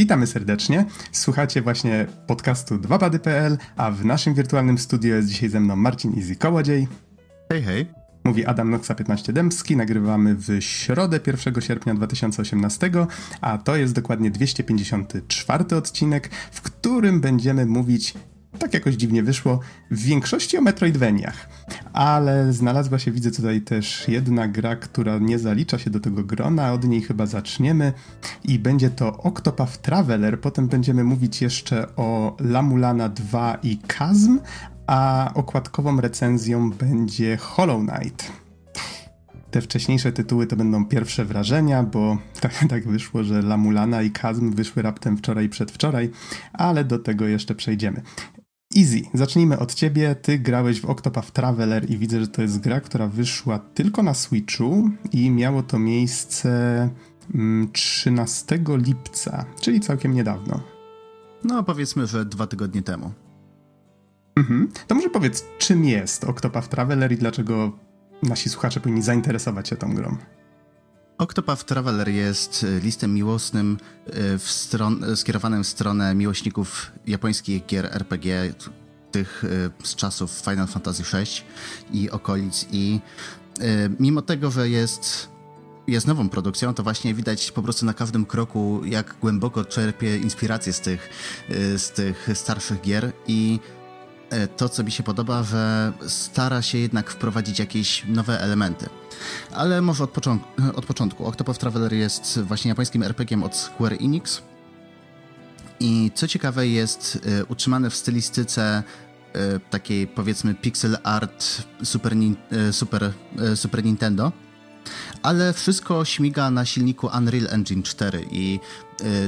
Witamy serdecznie. Słuchacie właśnie podcastu 2pady.pl, a w naszym wirtualnym studiu jest dzisiaj ze mną Marcin Easy Kołodziej. Hej, hej. Mówi Adam Noxa 15 Dębski. Nagrywamy w środę 1 sierpnia 2018, a to jest dokładnie 254 odcinek, w którym będziemy mówić tak jakoś dziwnie wyszło, w większości o Metroidvaniach. Ale znalazła się, widzę tutaj też jedna gra, która nie zalicza się do tego grona, od niej chyba zaczniemy i będzie to Octopath Traveler, potem będziemy mówić jeszcze o Lamulana 2 i Kazm, a okładkową recenzją będzie Hollow Knight. Te wcześniejsze tytuły to będą pierwsze wrażenia, bo tak, tak wyszło, że Lamulana i Kazm wyszły raptem wczoraj i przedwczoraj, ale do tego jeszcze przejdziemy. Easy, zacznijmy od ciebie. Ty grałeś w Octopath Traveler i widzę, że to jest gra, która wyszła tylko na Switchu i miało to miejsce 13 mm, lipca, czyli całkiem niedawno. No, powiedzmy, że dwa tygodnie temu. Mhm. To może powiedz, czym jest Octopath Traveler i dlaczego nasi słuchacze powinni zainteresować się tą grą? Octopath Traveler jest e, listem miłosnym e, w stron, e, skierowanym w stronę miłośników japońskich gier RPG, tych z czasów Final Fantasy VI i okolic. I mimo tego, że jest, jest nową produkcją, to właśnie widać po prostu na każdym kroku, jak głęboko czerpie inspirację z tych, z tych starszych gier i to, co mi się podoba, że stara się jednak wprowadzić jakieś nowe elementy. Ale może od, początku, od początku. Octopath Traveler jest właśnie japońskim RPG od Square Enix. I co ciekawe, jest y, utrzymany w stylistyce y, takiej powiedzmy pixel art Super, Super, Super Nintendo. Ale wszystko śmiga na silniku Unreal Engine 4 i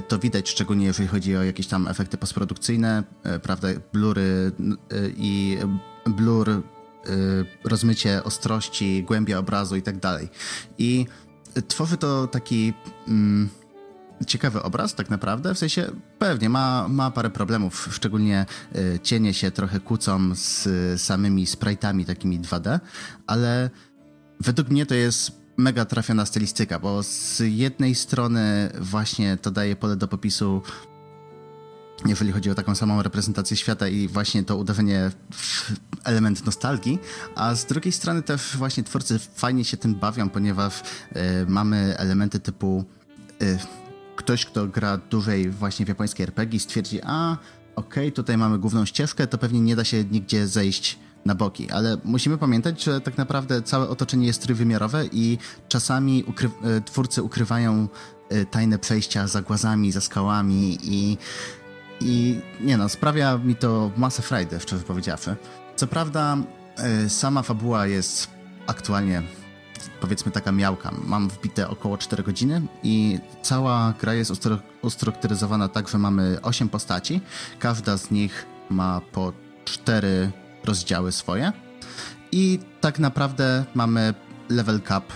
to widać szczególnie jeżeli chodzi o jakieś tam efekty postprodukcyjne, prawda, blury i blur Y, rozmycie ostrości, głębia obrazu i tak dalej. I tworzy to taki mm, ciekawy obraz tak naprawdę, w sensie pewnie ma, ma parę problemów, szczególnie y, cienie się trochę kłócą z samymi sprite'ami takimi 2D, ale według mnie to jest mega trafiona stylistyka, bo z jednej strony właśnie to daje pole do popisu jeżeli chodzi o taką samą reprezentację świata i właśnie to uderzenie w element nostalgii, a z drugiej strony też właśnie twórcy fajnie się tym bawią, ponieważ y, mamy elementy typu y, ktoś, kto gra dłużej właśnie w japońskiej RPG stwierdzi, a okej, okay, tutaj mamy główną ścieżkę, to pewnie nie da się nigdzie zejść na boki, ale musimy pamiętać, że tak naprawdę całe otoczenie jest trójwymiarowe i czasami ukry e, twórcy ukrywają tajne przejścia za głazami, za skałami i i nie no, sprawia mi to masę frajdy, szczerze powiedziawszy. Co prawda, y, sama fabuła jest aktualnie powiedzmy taka miałka. Mam wbite około 4 godziny i cała gra jest ustrukturyzowana tak, że mamy 8 postaci. Każda z nich ma po 4 rozdziały swoje. I tak naprawdę mamy level cap.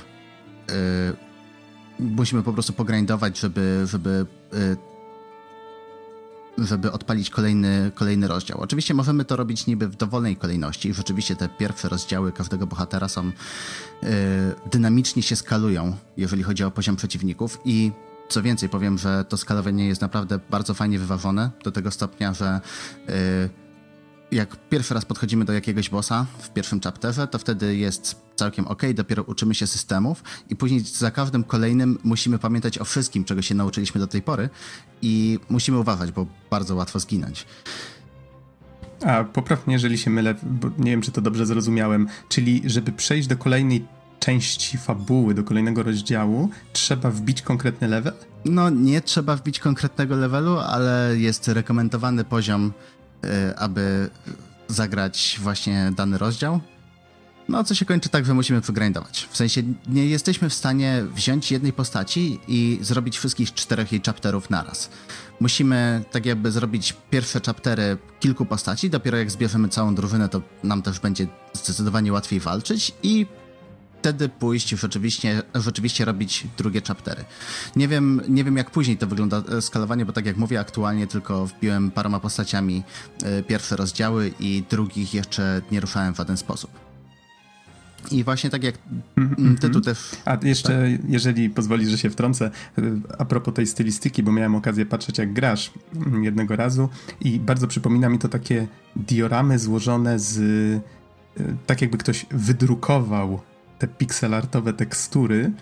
Yy, musimy po prostu pogrindować, żeby, żeby yy, żeby odpalić kolejny, kolejny rozdział. Oczywiście możemy to robić niby w dowolnej kolejności. Rzeczywiście te pierwsze rozdziały każdego bohatera są yy, dynamicznie się skalują, jeżeli chodzi o poziom przeciwników i co więcej, powiem, że to skalowanie jest naprawdę bardzo fajnie wyważone do tego stopnia, że yy, jak pierwszy raz podchodzimy do jakiegoś bossa w pierwszym chapterze, to wtedy jest całkiem ok, dopiero uczymy się systemów i później za każdym kolejnym musimy pamiętać o wszystkim, czego się nauczyliśmy do tej pory i musimy uważać, bo bardzo łatwo zginąć. A poprawnie, jeżeli się mylę, bo nie wiem, czy to dobrze zrozumiałem, czyli żeby przejść do kolejnej części fabuły, do kolejnego rozdziału, trzeba wbić konkretny level? No, nie trzeba wbić konkretnego levelu, ale jest rekomendowany poziom aby zagrać właśnie dany rozdział. No, co się kończy tak, że musimy przegrindować. W sensie nie jesteśmy w stanie wziąć jednej postaci i zrobić wszystkich czterech jej chapterów naraz. Musimy tak jakby zrobić pierwsze chaptery kilku postaci, dopiero jak zbierzemy całą drużynę, to nam też będzie zdecydowanie łatwiej walczyć i wtedy pójść i rzeczywiście, rzeczywiście robić drugie chaptery. Nie wiem, nie wiem jak później to wygląda e, skalowanie, bo tak jak mówię, aktualnie tylko wbiłem paroma postaciami e, pierwsze rozdziały i drugich jeszcze nie ruszałem w żaden sposób. I właśnie tak jak mm, ty tu też. A jeszcze, tak? jeżeli pozwolisz, że się wtrącę, a propos tej stylistyki, bo miałem okazję patrzeć, jak grasz jednego razu, i bardzo przypomina mi to takie dioramy złożone z. Tak, jakby ktoś wydrukował te pixelartowe tekstury,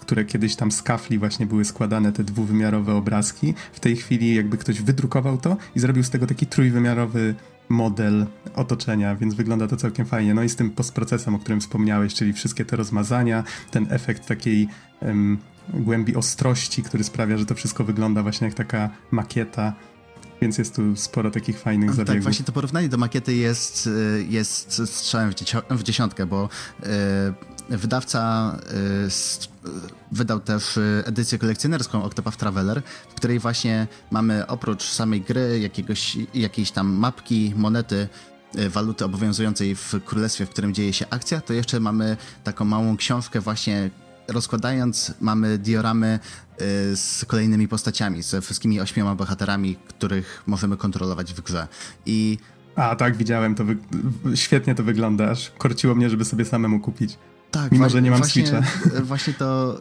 które kiedyś tam z kafli właśnie były składane, te dwuwymiarowe obrazki. W tej chwili jakby ktoś wydrukował to i zrobił z tego taki trójwymiarowy model otoczenia, więc wygląda to całkiem fajnie. No i z tym postprocesem, o którym wspomniałeś, czyli wszystkie te rozmazania, ten efekt takiej um, głębi ostrości, który sprawia, że to wszystko wygląda właśnie jak taka makieta. Więc jest tu sporo takich fajnych tak, zabiegów. Tak, właśnie to porównanie do makiety jest, y, jest strzałem w, dziesiątkę, bo yy, wydawca yy, wydał też edycję kolekcjonerską Octopath Traveler, w której właśnie mamy oprócz samej gry jakiegoś, jakiejś tam mapki, monety, waluty obowiązującej w królestwie, w którym dzieje się akcja, to jeszcze mamy taką małą książkę właśnie rozkładając mamy dioramy y, z kolejnymi postaciami, ze wszystkimi ośmioma bohaterami, których możemy kontrolować w grze. I a tak, widziałem, to wy... świetnie to wygląda, aż korciło mnie, żeby sobie samemu kupić. Tak, mimo że nie mam właśnie, Switcha. Właśnie to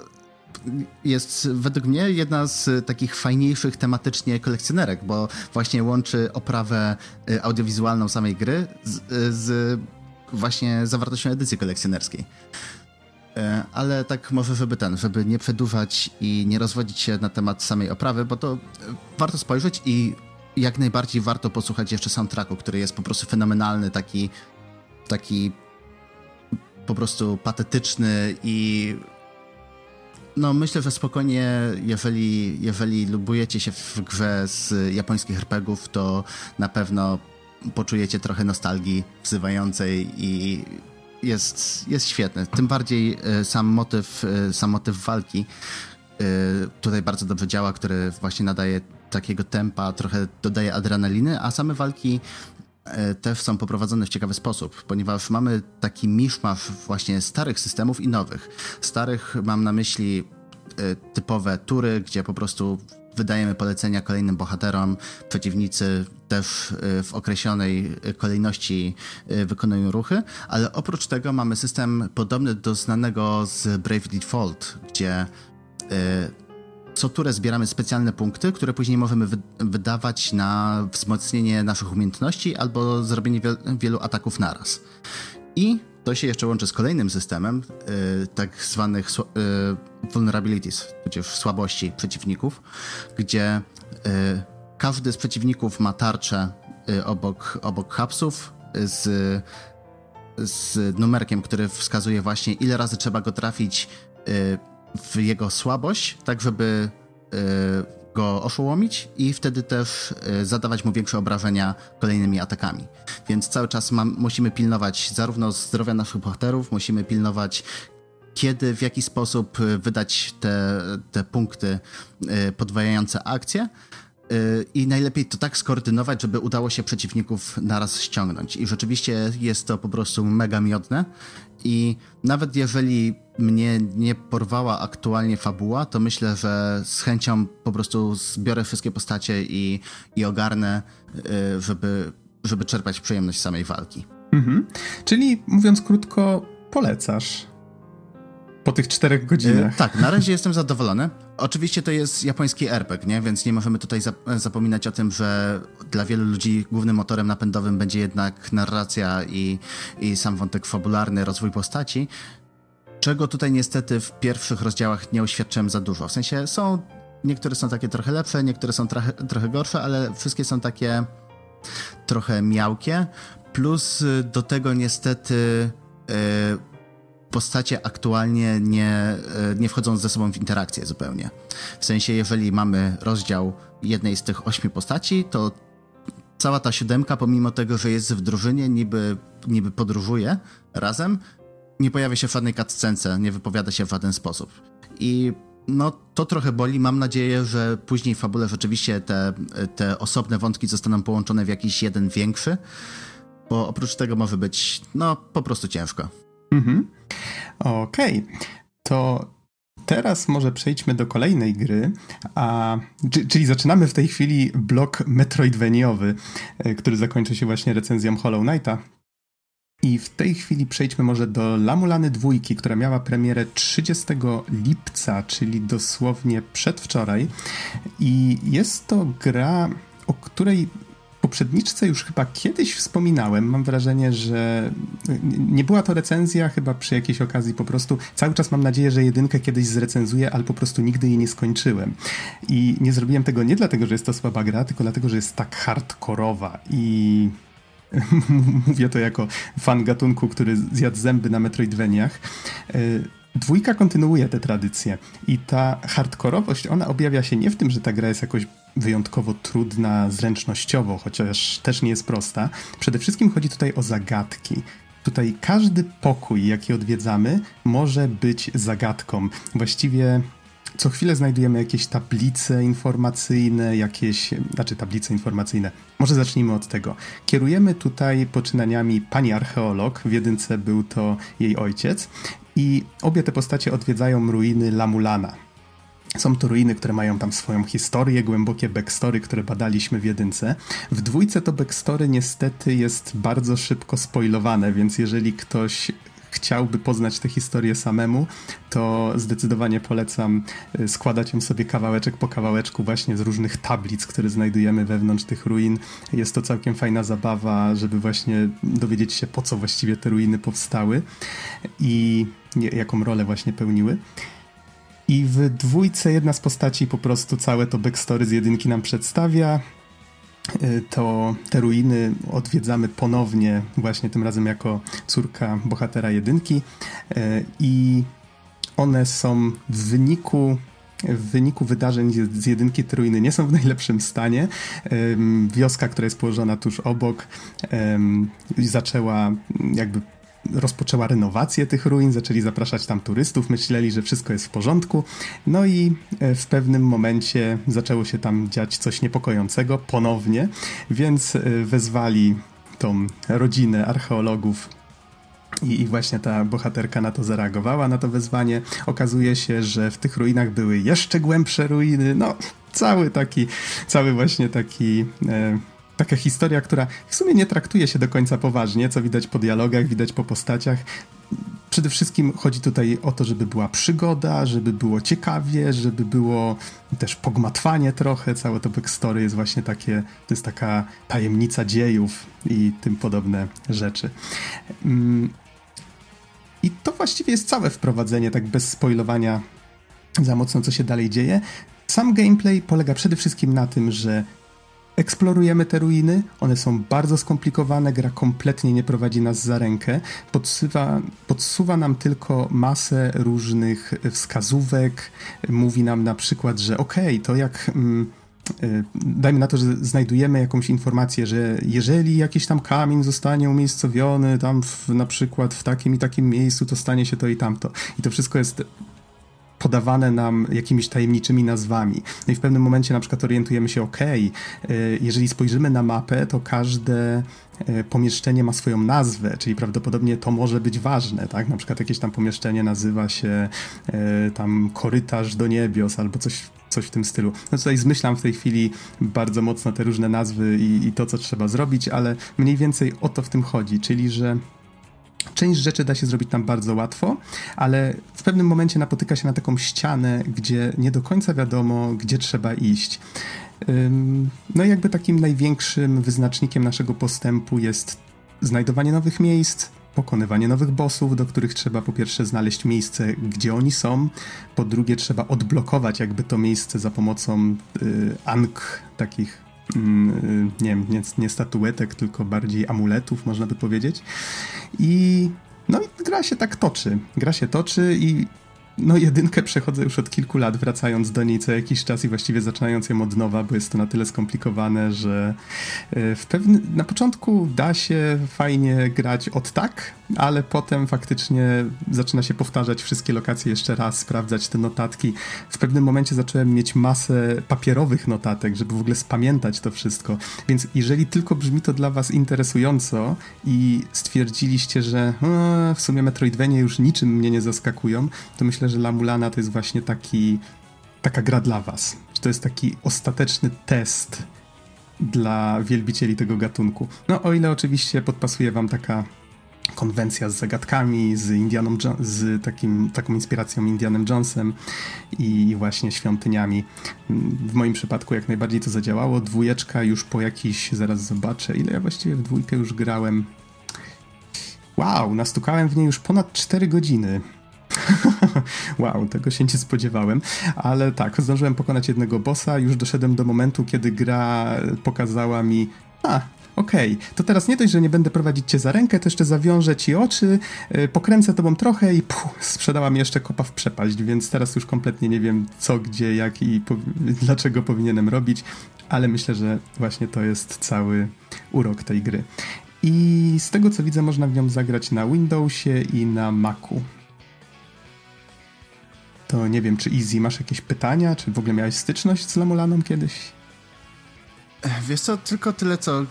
jest według mnie jedna z takich fajniejszych tematycznie kolekcjonerek, bo właśnie łączy oprawę y, audiowizualną samej gry z, z właśnie zawartością edycji kolekcjonerskiej. E, ale tak może, żeby ten, żeby nie przedłużać i nie rozwodzić się na temat samej oprawy, bo to e, warto spojrzeć i jak najbardziej warto posłuchać jeszcze soundtracku, który jest po prostu fenomenalny, taki, taki po prostu patetyczny i no myślę, że spokojnie, jeżeli, jeżeli lubujecie się w grze z japońskich RPGów, to na pewno poczujecie trochę nostalgii wzywającej i jest, jest świetny. Tym bardziej e, sam motyw, e, sam motyw walki e, tutaj bardzo dobrze działa, który właśnie nadaje takiego tempa, trochę dodaje adrenaliny, a same walki też są poprowadzone w ciekawy sposób, ponieważ mamy taki miszmasz właśnie starych systemów i nowych. Starych mam na myśli typowe tury, gdzie po prostu wydajemy polecenia kolejnym bohaterom, przeciwnicy też y, w określonej kolejności y, wykonują ruchy, ale oprócz tego mamy system podobny do znanego z Brave Default, gdzie y, co turę zbieramy specjalne punkty, które później możemy wydawać na wzmocnienie naszych umiejętności albo zrobienie wielu ataków naraz. I to się jeszcze łączy z kolejnym systemem, yy, tak zwanych yy, vulnerabilities, tudzież słabości przeciwników, gdzie yy, każdy z przeciwników ma tarczę y, obok, obok hapsów z, z numerkiem, który wskazuje właśnie ile razy trzeba go trafić y, w jego słabość, tak żeby y, go oszołomić i wtedy też y, zadawać mu większe obrażenia kolejnymi atakami. Więc cały czas mam, musimy pilnować zarówno zdrowia naszych bohaterów, musimy pilnować kiedy, w jaki sposób y, wydać te, te punkty y, podwajające akcje. I najlepiej to tak skoordynować, żeby udało się przeciwników naraz ściągnąć. I rzeczywiście jest to po prostu mega miodne. I nawet jeżeli mnie nie porwała aktualnie fabuła, to myślę, że z chęcią po prostu zbiorę wszystkie postacie i, i ogarnę, y, żeby, żeby czerpać przyjemność samej walki. Mhm. Czyli mówiąc krótko, polecasz po tych czterech godzinach. Yy, tak, na razie jestem zadowolony. Oczywiście to jest japoński RPG, nie? więc nie możemy tutaj zapominać o tym, że dla wielu ludzi głównym motorem napędowym będzie jednak narracja i, i sam wątek fabularny, rozwój postaci czego tutaj niestety w pierwszych rozdziałach nie uświadczyłem za dużo. W sensie są, niektóre są takie trochę lepsze, niektóre są trochę, trochę gorsze, ale wszystkie są takie trochę miałkie. Plus do tego niestety yy, postacie aktualnie nie, yy, nie wchodzą ze sobą w interakcję zupełnie. W sensie, jeżeli mamy rozdział jednej z tych ośmiu postaci, to cała ta siódemka, pomimo tego, że jest w drużynie, niby, niby podróżuje razem, nie pojawia się w żadnej cutscence, nie wypowiada się w żaden sposób. I no, to trochę boli. Mam nadzieję, że później w fabule rzeczywiście te, te osobne wątki zostaną połączone w jakiś jeden większy, bo oprócz tego może być, no, po prostu ciężko. Mhm. Okej. Okay. To teraz może przejdźmy do kolejnej gry, a, czyli zaczynamy w tej chwili blok Metroidveniowy, e, który zakończy się właśnie recenzją Hollow Knighta. I w tej chwili przejdźmy może do Lamulany dwójki, która miała premierę 30 lipca, czyli dosłownie przedwczoraj. I jest to gra, o której poprzedniczce już chyba kiedyś wspominałem. Mam wrażenie, że nie była to recenzja, chyba przy jakiejś okazji po prostu. Cały czas mam nadzieję, że jedynkę kiedyś zrecenzuję, ale po prostu nigdy jej nie skończyłem. I nie zrobiłem tego nie dlatego, że jest to słaba gra, tylko dlatego, że jest tak hardkorowa i mówię to jako fan gatunku, który zjadł zęby na Metroidvaniach. E, dwójka kontynuuje tę tradycję i ta hardkorowość, ona objawia się nie w tym, że ta gra jest jakoś wyjątkowo trudna zręcznościowo, chociaż też nie jest prosta. Przede wszystkim chodzi tutaj o zagadki. Tutaj każdy pokój, jaki odwiedzamy, może być zagadką. Właściwie co chwilę znajdujemy jakieś tablice informacyjne, jakieś, znaczy tablice informacyjne. Może zacznijmy od tego. Kierujemy tutaj poczynaniami pani archeolog, w jedynce był to jej ojciec i obie te postacie odwiedzają ruiny Lamulana. Są to ruiny, które mają tam swoją historię, głębokie backstory, które badaliśmy w jedynce. W dwójce to backstory niestety jest bardzo szybko spoilowane, więc jeżeli ktoś chciałby poznać tę historię samemu, to zdecydowanie polecam y, składać ją sobie kawałeczek po kawałeczku właśnie z różnych tablic, które znajdujemy wewnątrz tych ruin. Jest to całkiem fajna zabawa, żeby właśnie dowiedzieć się po co właściwie te ruiny powstały i jaką rolę właśnie pełniły. I w dwójce jedna z postaci po prostu całe to backstory z jedynki nam przedstawia. Y, to te ruiny odwiedzamy ponownie, właśnie tym razem jako córka bohatera jedynki. Y, I one są w wyniku w wyniku wydarzeń z jedynki te ruiny nie są w najlepszym stanie. Wioska, która jest położona tuż obok, zaczęła jakby rozpoczęła renowację tych ruin, zaczęli zapraszać tam turystów, myśleli, że wszystko jest w porządku. No i e, w pewnym momencie zaczęło się tam dziać coś niepokojącego ponownie, więc e, wezwali tą rodzinę archeologów i, właśnie ta bohaterka na to zareagowała, na to wezwanie. Okazuje się, że w tych ruinach były jeszcze głębsze ruiny. No, cały taki, cały właśnie taki. E, taka historia, która w sumie nie traktuje się do końca poważnie, co widać po dialogach, widać po postaciach. Przede wszystkim chodzi tutaj o to, żeby była przygoda, żeby było ciekawie, żeby było też pogmatwanie trochę. Całe to backstory jest właśnie takie, to jest taka tajemnica dziejów i tym podobne rzeczy. Mm. I to właściwie jest całe wprowadzenie, tak bez spoilowania za mocno, co się dalej dzieje. Sam gameplay polega przede wszystkim na tym, że Eksplorujemy te ruiny, one są bardzo skomplikowane, gra kompletnie nie prowadzi nas za rękę, podsuwa, podsuwa nam tylko masę różnych wskazówek, mówi nam na przykład, że okej, okay, to jak... Mm, y, dajmy na to, że znajdujemy jakąś informację, że jeżeli jakiś tam kamień zostanie umiejscowiony tam w, na przykład w takim i takim miejscu, to stanie się to i tamto. I to wszystko jest podawane nam jakimiś tajemniczymi nazwami. No i w pewnym momencie na przykład orientujemy się, ok, jeżeli spojrzymy na mapę, to każde e, pomieszczenie ma swoją nazwę, czyli prawdopodobnie to może być ważne, tak? Na przykład jakieś tam pomieszczenie nazywa się e, tam korytarz do niebios albo coś, coś w tym stylu. No tutaj zmyślam w tej chwili bardzo mocno te różne nazwy i, i to, co trzeba zrobić, ale mniej więcej o to w tym chodzi, czyli że Część rzeczy da się zrobić tam bardzo łatwo, ale w pewnym momencie napotyka się na taką ścianę, gdzie nie do końca wiadomo, gdzie trzeba iść. No i jakby takim największym wyznacznikiem naszego postępu jest znajdowanie nowych miejsc, pokonywanie nowych bossów, do których trzeba po pierwsze znaleźć miejsce, gdzie oni są, po drugie trzeba odblokować jakby to miejsce za pomocą y, ank, takich nie wiem, nie, nie statuetek, tylko bardziej amuletów, można by powiedzieć. I no i gra się tak toczy. Gra się toczy i no jedynkę przechodzę już od kilku lat, wracając do niej co jakiś czas i właściwie zaczynając ją od nowa, bo jest to na tyle skomplikowane, że e, w pewny, na początku da się fajnie grać od tak, ale potem faktycznie zaczyna się powtarzać wszystkie lokacje jeszcze raz, sprawdzać te notatki. W pewnym momencie zacząłem mieć masę papierowych notatek, żeby w ogóle spamiętać to wszystko. Więc jeżeli tylko brzmi to dla was interesująco i stwierdziliście, że w sumie Metroidvania już niczym mnie nie zaskakują, to myślę, że La Mulana to jest właśnie taki, taka gra dla was. To jest taki ostateczny test dla wielbicieli tego gatunku. No o ile oczywiście podpasuje wam taka konwencja z zagadkami, z Indianą, z takim, taką inspiracją Indianem Jonesem i właśnie świątyniami. W moim przypadku jak najbardziej to zadziałało. Dwójeczka już po jakiś, zaraz zobaczę, ile ja właściwie w dwójkę już grałem. Wow, nastukałem w niej już ponad 4 godziny. wow, tego się nie spodziewałem, ale tak, zdążyłem pokonać jednego bossa, już doszedłem do momentu, kiedy gra pokazała mi, a, okej, okay, to teraz nie dość, że nie będę prowadzić cię za rękę, to jeszcze zawiążę ci oczy, yy, pokręcę tobą trochę i puh, sprzedała mi jeszcze kopa w przepaść, więc teraz już kompletnie nie wiem co, gdzie, jak i po dlaczego powinienem robić, ale myślę, że właśnie to jest cały urok tej gry. I z tego co widzę, można w nią zagrać na Windowsie i na Macu. To nie wiem, czy Easy, masz jakieś pytania? Czy w ogóle miałeś styczność z Lamulaną kiedyś? Wiesz co, tylko tyle, co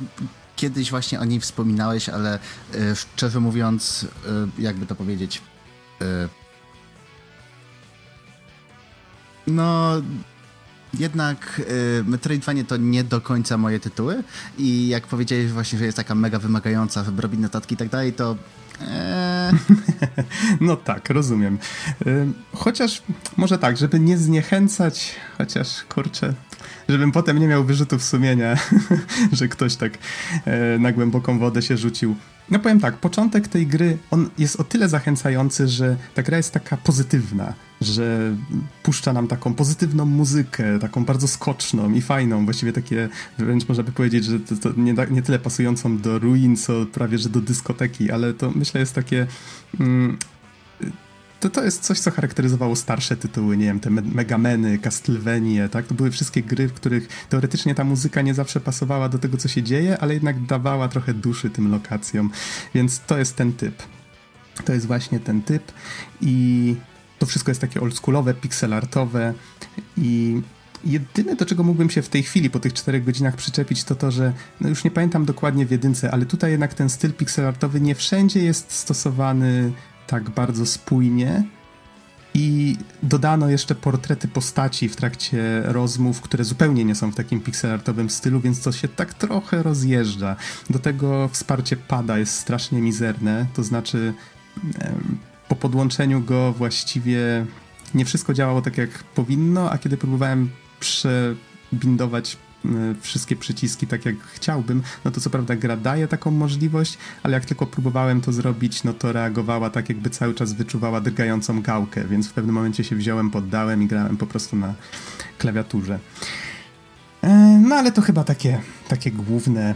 kiedyś właśnie o niej wspominałeś, ale y, szczerze mówiąc, y, jakby to powiedzieć, y, no jednak y, Metroidvania to nie do końca moje tytuły i jak powiedziałeś właśnie, że jest taka mega wymagająca, żeby robić notatki i tak dalej, to Eee. No tak, rozumiem. Chociaż może tak, żeby nie zniechęcać, chociaż kurczę, żebym potem nie miał wyrzutów sumienia, że ktoś tak e, na głęboką wodę się rzucił. No powiem tak, początek tej gry, on jest o tyle zachęcający, że ta gra jest taka pozytywna, że puszcza nam taką pozytywną muzykę, taką bardzo skoczną i fajną, właściwie takie, wręcz można by powiedzieć, że to, to nie, nie, tyle pasującą do ruin, co prawie, że do dyskoteki, ale to myślę jest takie... Mm, to, to jest coś, co charakteryzowało starsze tytuły, nie wiem, te Megameny, Castlevania, tak? To były wszystkie gry, w których teoretycznie ta muzyka nie zawsze pasowała do tego, co się dzieje, ale jednak dawała trochę duszy tym lokacjom, więc to jest ten typ. To jest właśnie ten typ i to wszystko jest takie oldschoolowe, pixelartowe i Jedyne, do czego mógłbym się w tej chwili, po tych czterech godzinach przyczepić, to to, że no już nie pamiętam dokładnie w jedynce, ale tutaj jednak ten styl pixelartowy nie wszędzie jest stosowany tak bardzo spójnie. I dodano jeszcze portrety postaci w trakcie rozmów, które zupełnie nie są w takim pixelartowym stylu, więc to się tak trochę rozjeżdża. Do tego wsparcie pada jest strasznie mizerne, to znaczy po podłączeniu go właściwie nie wszystko działało tak jak powinno, a kiedy próbowałem przebindować wszystkie przyciski tak jak chciałbym, no to co prawda gra daje taką możliwość, ale jak tylko próbowałem to zrobić, no to reagowała tak jakby cały czas wyczuwała drgającą gałkę, więc w pewnym momencie się wziąłem, poddałem i grałem po prostu na klawiaturze. E, no ale to chyba takie, takie główne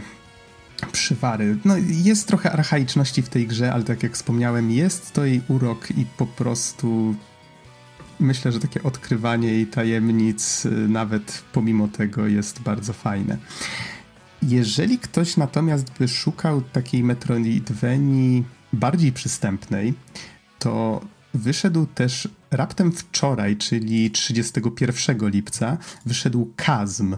przywary. No, jest trochę archaiczności w tej grze, ale tak jak wspomniałem, jest to jej urok i po prostu myślę, że takie odkrywanie jej tajemnic y, nawet pomimo tego jest bardzo fajne. Jeżeli ktoś natomiast by szukał takiej Metroidvanii bardziej przystępnej, to wyszedł też raptem wczoraj, czyli 31 lipca, wyszedł Kazm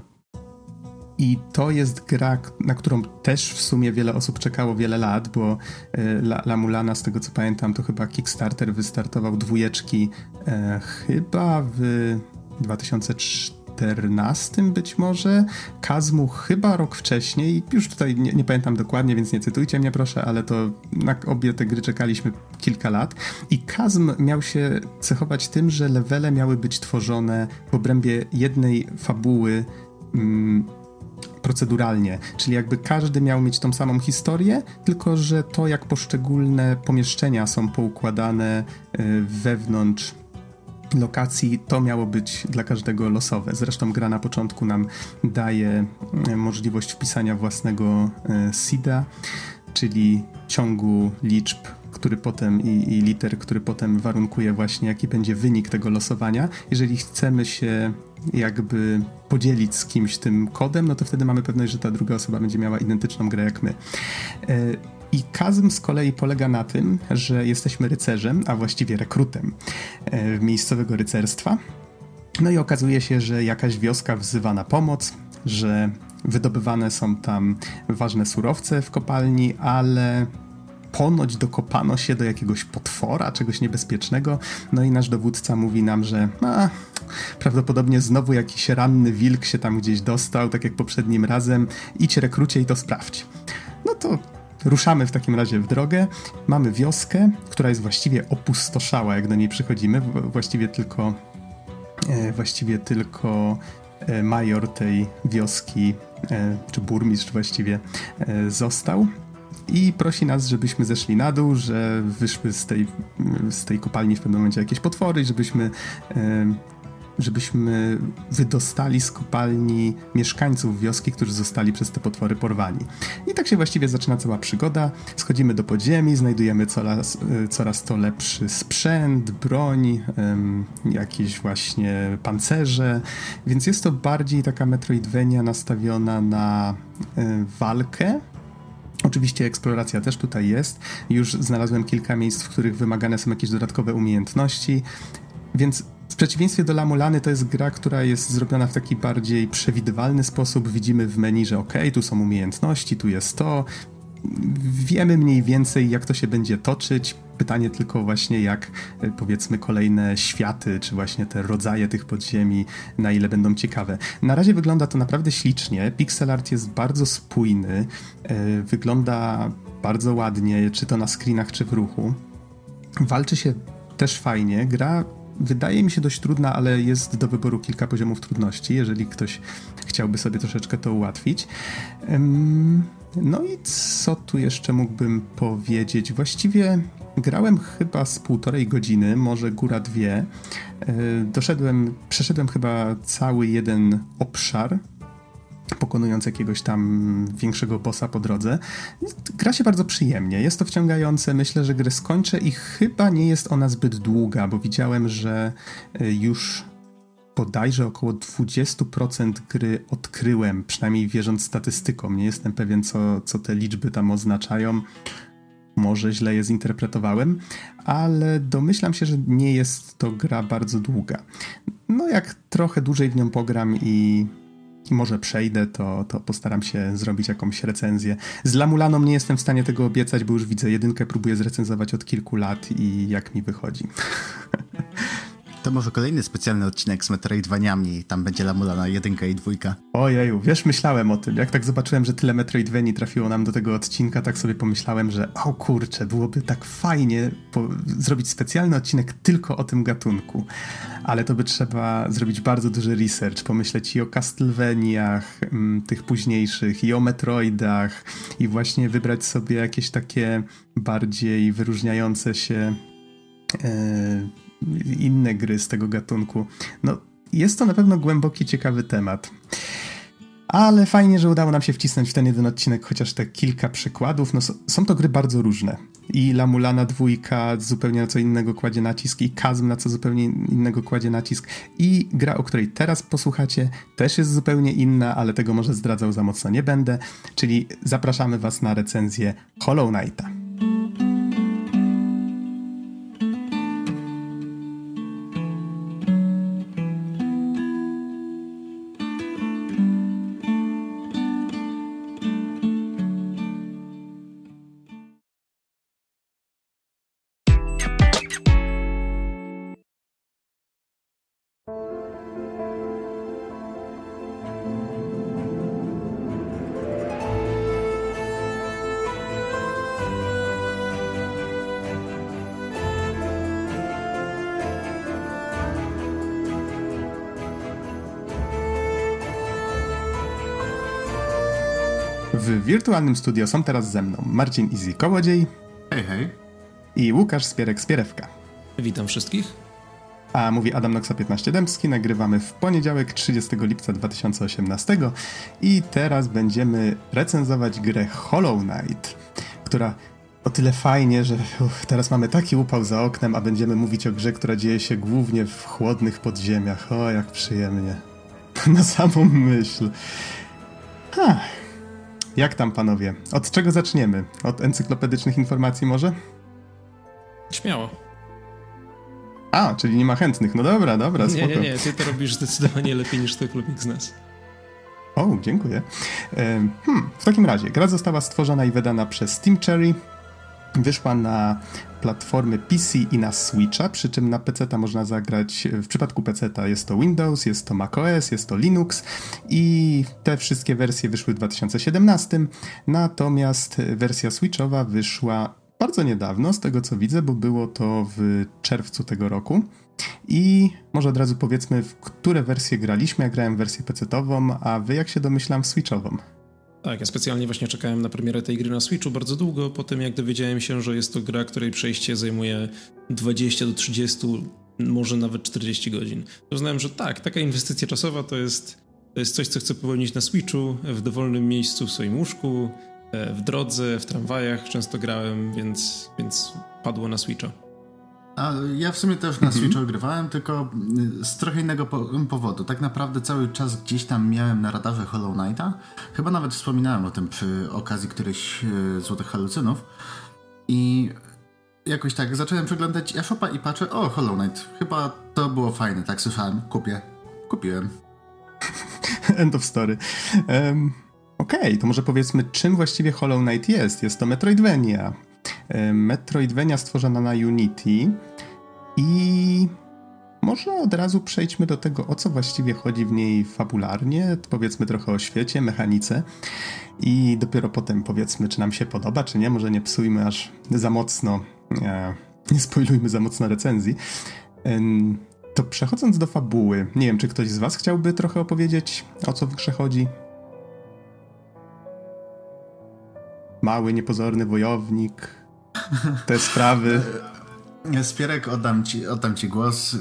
i to jest gra, na którą też w sumie wiele osób czekało wiele lat, bo e, La, La Mulana, z tego co pamiętam, to chyba Kickstarter wystartował dwójeczki e, chyba w 2014 być może, Kazmu chyba rok wcześniej, już tutaj nie, nie, pamiętam dokładnie, więc nie cytujcie mnie proszę, ale to na obie te gry czekaliśmy kilka lat. I Kazm miał się cechować tym, że levele miały być tworzone w obrębie jednej fabuły mm, proceduralnie, czyli jakby każdy miał mieć tą samą historię, tylko że to jak poszczególne pomieszczenia są poukładane e, wewnątrz lokacji, to miało być dla każdego losowe. Zresztą gra na początku nam daje e, możliwość wpisania własnego e, SIDA, czyli ciągu liczb, który potem i, i liter, który potem warunkuje właśnie jaki będzie wynik tego losowania. Jeżeli chcemy się jakby podzielić z kimś tym kodem, no to wtedy mamy pewność, że ta druga osoba będzie miała identyczną grę jak my. E, I Kazm z kolei polega na tym, że jesteśmy rycerzem, a właściwie rekrutem e, miejscowego rycerstwa. No i okazuje się, że jakaś wioska wzywa na pomoc, że wydobywane są tam ważne surowce w kopalni, ale ponoć dokopano się do jakiegoś potwora, czegoś niebezpiecznego. No i nasz dowódca mówi nam, że a, prawdopodobnie znowu jakiś ranny wilk się tam gdzieś dostał, tak jak poprzednim razem. Idź rekrucie i to sprawdź. No to ruszamy w takim razie w drogę. Mamy wioskę, która jest właściwie opustoszała, jak do niej przychodzimy. Właściwie tylko, e, właściwie tylko e, major tej wioski, e, czy burmistrz właściwie, został i prosi nas, żebyśmy zeszli na dół, że wyszły z tej, z tej kopalni w pewnym momencie jakieś potwory, żebyśmy żebyśmy wydostali z kopalni mieszkańców wioski, którzy zostali przez te potwory porwani. I tak się właściwie zaczyna cała przygoda. Schodzimy do podziemi, znajdujemy coraz, e, coraz to lepszy sprzęt, broń, jakieś właśnie pancerze, więc jest to bardziej taka Metroidvania nastawiona na e, walkę, Oczywiście eksploracja też tutaj jest. Już znalazłem kilka miejsc, w których wymagane są jakieś dodatkowe umiejętności, więc w przeciwieństwie do Lamulany to jest gra, która jest zrobiona w taki bardziej przewidywalny sposób. Widzimy w menu, że ok, tu są umiejętności, tu jest to. Wiemy mniej więcej, jak to się będzie toczyć. Pytanie tylko właśnie, jak e, powiedzmy kolejne światy, czy właśnie te rodzaje tych podziemi, na ile będą ciekawe. Na razie wygląda to naprawdę ślicznie. Pixel art jest bardzo spójny, e, wygląda bardzo ładnie, czy to na screenach, czy w ruchu. Walczy się też fajnie. Gra wydaje mi się dość trudna, ale jest do wyboru kilka poziomów trudności, jeżeli ktoś chciałby sobie troszeczkę to ułatwić. No i co tu jeszcze mógłbym powiedzieć? Właściwie grałem chyba z półtorej godziny, może góra dwie. E, doszedłem, przeszedłem chyba cały jeden obszar pokonując jakiegoś tam większego bossa po drodze. Gra się bardzo przyjemnie, jest to wciągające, myślę, że grę skończę i chyba nie jest ona zbyt długa, bo widziałem, że e, już bodajże około 20% gry odkryłem, przynajmniej wierząc statystykom. Nie jestem pewien, co, co te liczby tam oznaczają. Może źle je zinterpretowałem, ale domyślam się, że nie jest to gra bardzo długa. No, jak trochę dłużej w nią pogram i i może przejdę, to, to postaram się zrobić jakąś recenzję. Z Lamulaną nie jestem w stanie tego obiecać, bo już widzę jedynkę, próbuję zrecenzować od kilku lat i jak mi wychodzi. To może kolejny specjalny odcinek z Metroidvaniami. Tam będzie Lamulana jedynka i dwójka. Ojeju, wiesz, myślałem o tym. Jak tak zobaczyłem, że tyle Metroidvanii trafiło nam do tego odcinka, tak sobie pomyślałem, że o kurczę, byłoby tak fajnie zrobić specjalny odcinek tylko o tym gatunku. Ale to by trzeba zrobić bardzo duży research, pomyśleć i o Castlevaniach, mm, tych późniejszych, i o Metroidach, i właśnie wybrać sobie jakieś takie bardziej wyróżniające się e, inne gry z tego gatunku. No, jest to na pewno głęboki, ciekawy temat. Ale fajnie, że udało nam się wcisnąć w ten jeden odcinek chociaż te kilka przykładów. No, są to gry bardzo różne. I La Mulana dwójka zupełnie na co innego kładzie nacisk, i Kazm na co zupełnie innego kładzie nacisk. I gra, o której teraz posłuchacie, też jest zupełnie inna, ale tego może zdradzał za mocno nie będę. Czyli zapraszamy Was na recenzję Hollow Knighta. Wirtualnym studio są teraz ze mną Marcin Izzy Kołodziej. Hej, hej. I Łukasz Spierek-Spierewka. Witam wszystkich. A mówi Adam Noxa 15 Dębski. Nagrywamy w poniedziałek 30 lipca 2018 i teraz będziemy recenzować grę Hollow Knight, która o tyle fajnie, że uff, teraz mamy taki upał za oknem, a będziemy mówić o grze, która dzieje się głównie w chłodnych podziemiach. O, jak przyjemnie. Na samą myśl. Ha, jak tam panowie? Od czego zaczniemy? Od encyklopedycznych informacji może? Śmiało. A, czyli nie ma chętnych. No dobra, dobra, spoko. Nie, nie, nie, ty to robisz zdecydowanie lepiej niż ktokolwiek z nas. O, dziękuję. Hmm, w takim razie, gra została stworzona i wydana przez Steam Cherry. Wyszła na platformy PC i na Switcha, przy czym na PC można zagrać, w przypadku PC jest to Windows, jest to macOS, jest to Linux i te wszystkie wersje wyszły w 2017, natomiast wersja Switchowa wyszła bardzo niedawno, z tego co widzę, bo było to w czerwcu tego roku. I może od razu powiedzmy, w które wersje graliśmy. Ja grałem w wersję PC-ową, a wy, jak się domyślam, w Switchową. Tak, ja specjalnie właśnie czekałem na premierę tej gry na Switchu bardzo długo, po tym jak dowiedziałem się, że jest to gra, której przejście zajmuje 20 do 30, może nawet 40 godzin. Uznałem, że tak, taka inwestycja czasowa to jest, to jest coś, co chcę popełnić na Switchu, w dowolnym miejscu, w swoim łóżku, e, w drodze, w tramwajach często grałem, więc, więc padło na Switcha. A ja w sumie też na mhm. Switch grywałem, tylko y, z trochę innego powodu. Tak naprawdę cały czas gdzieś tam miałem na radarze Hollow Knighta. Chyba nawet wspominałem o tym przy okazji którychś y, Złotych Halucynów. I jakoś tak zacząłem przeglądać eShopa i patrzę, o Hollow Knight, chyba to było fajne, tak słyszałem, kupię. Kupiłem. End of story. Um, Okej, okay, to może powiedzmy, czym właściwie Hollow Knight jest. Jest to Metroidvania Metroidvania stworzona na Unity i może od razu przejdźmy do tego, o co właściwie chodzi w niej fabularnie, powiedzmy trochę o świecie, mechanice i dopiero potem powiedzmy, czy nam się podoba, czy nie, może nie psujmy aż za mocno, e, nie spoilujmy za mocno recenzji. To przechodząc do fabuły, nie wiem, czy ktoś z was chciałby trochę opowiedzieć, o co w grze chodzi? Mały, niepozorny wojownik, te sprawy. Spierek, oddam ci, oddam ci głos.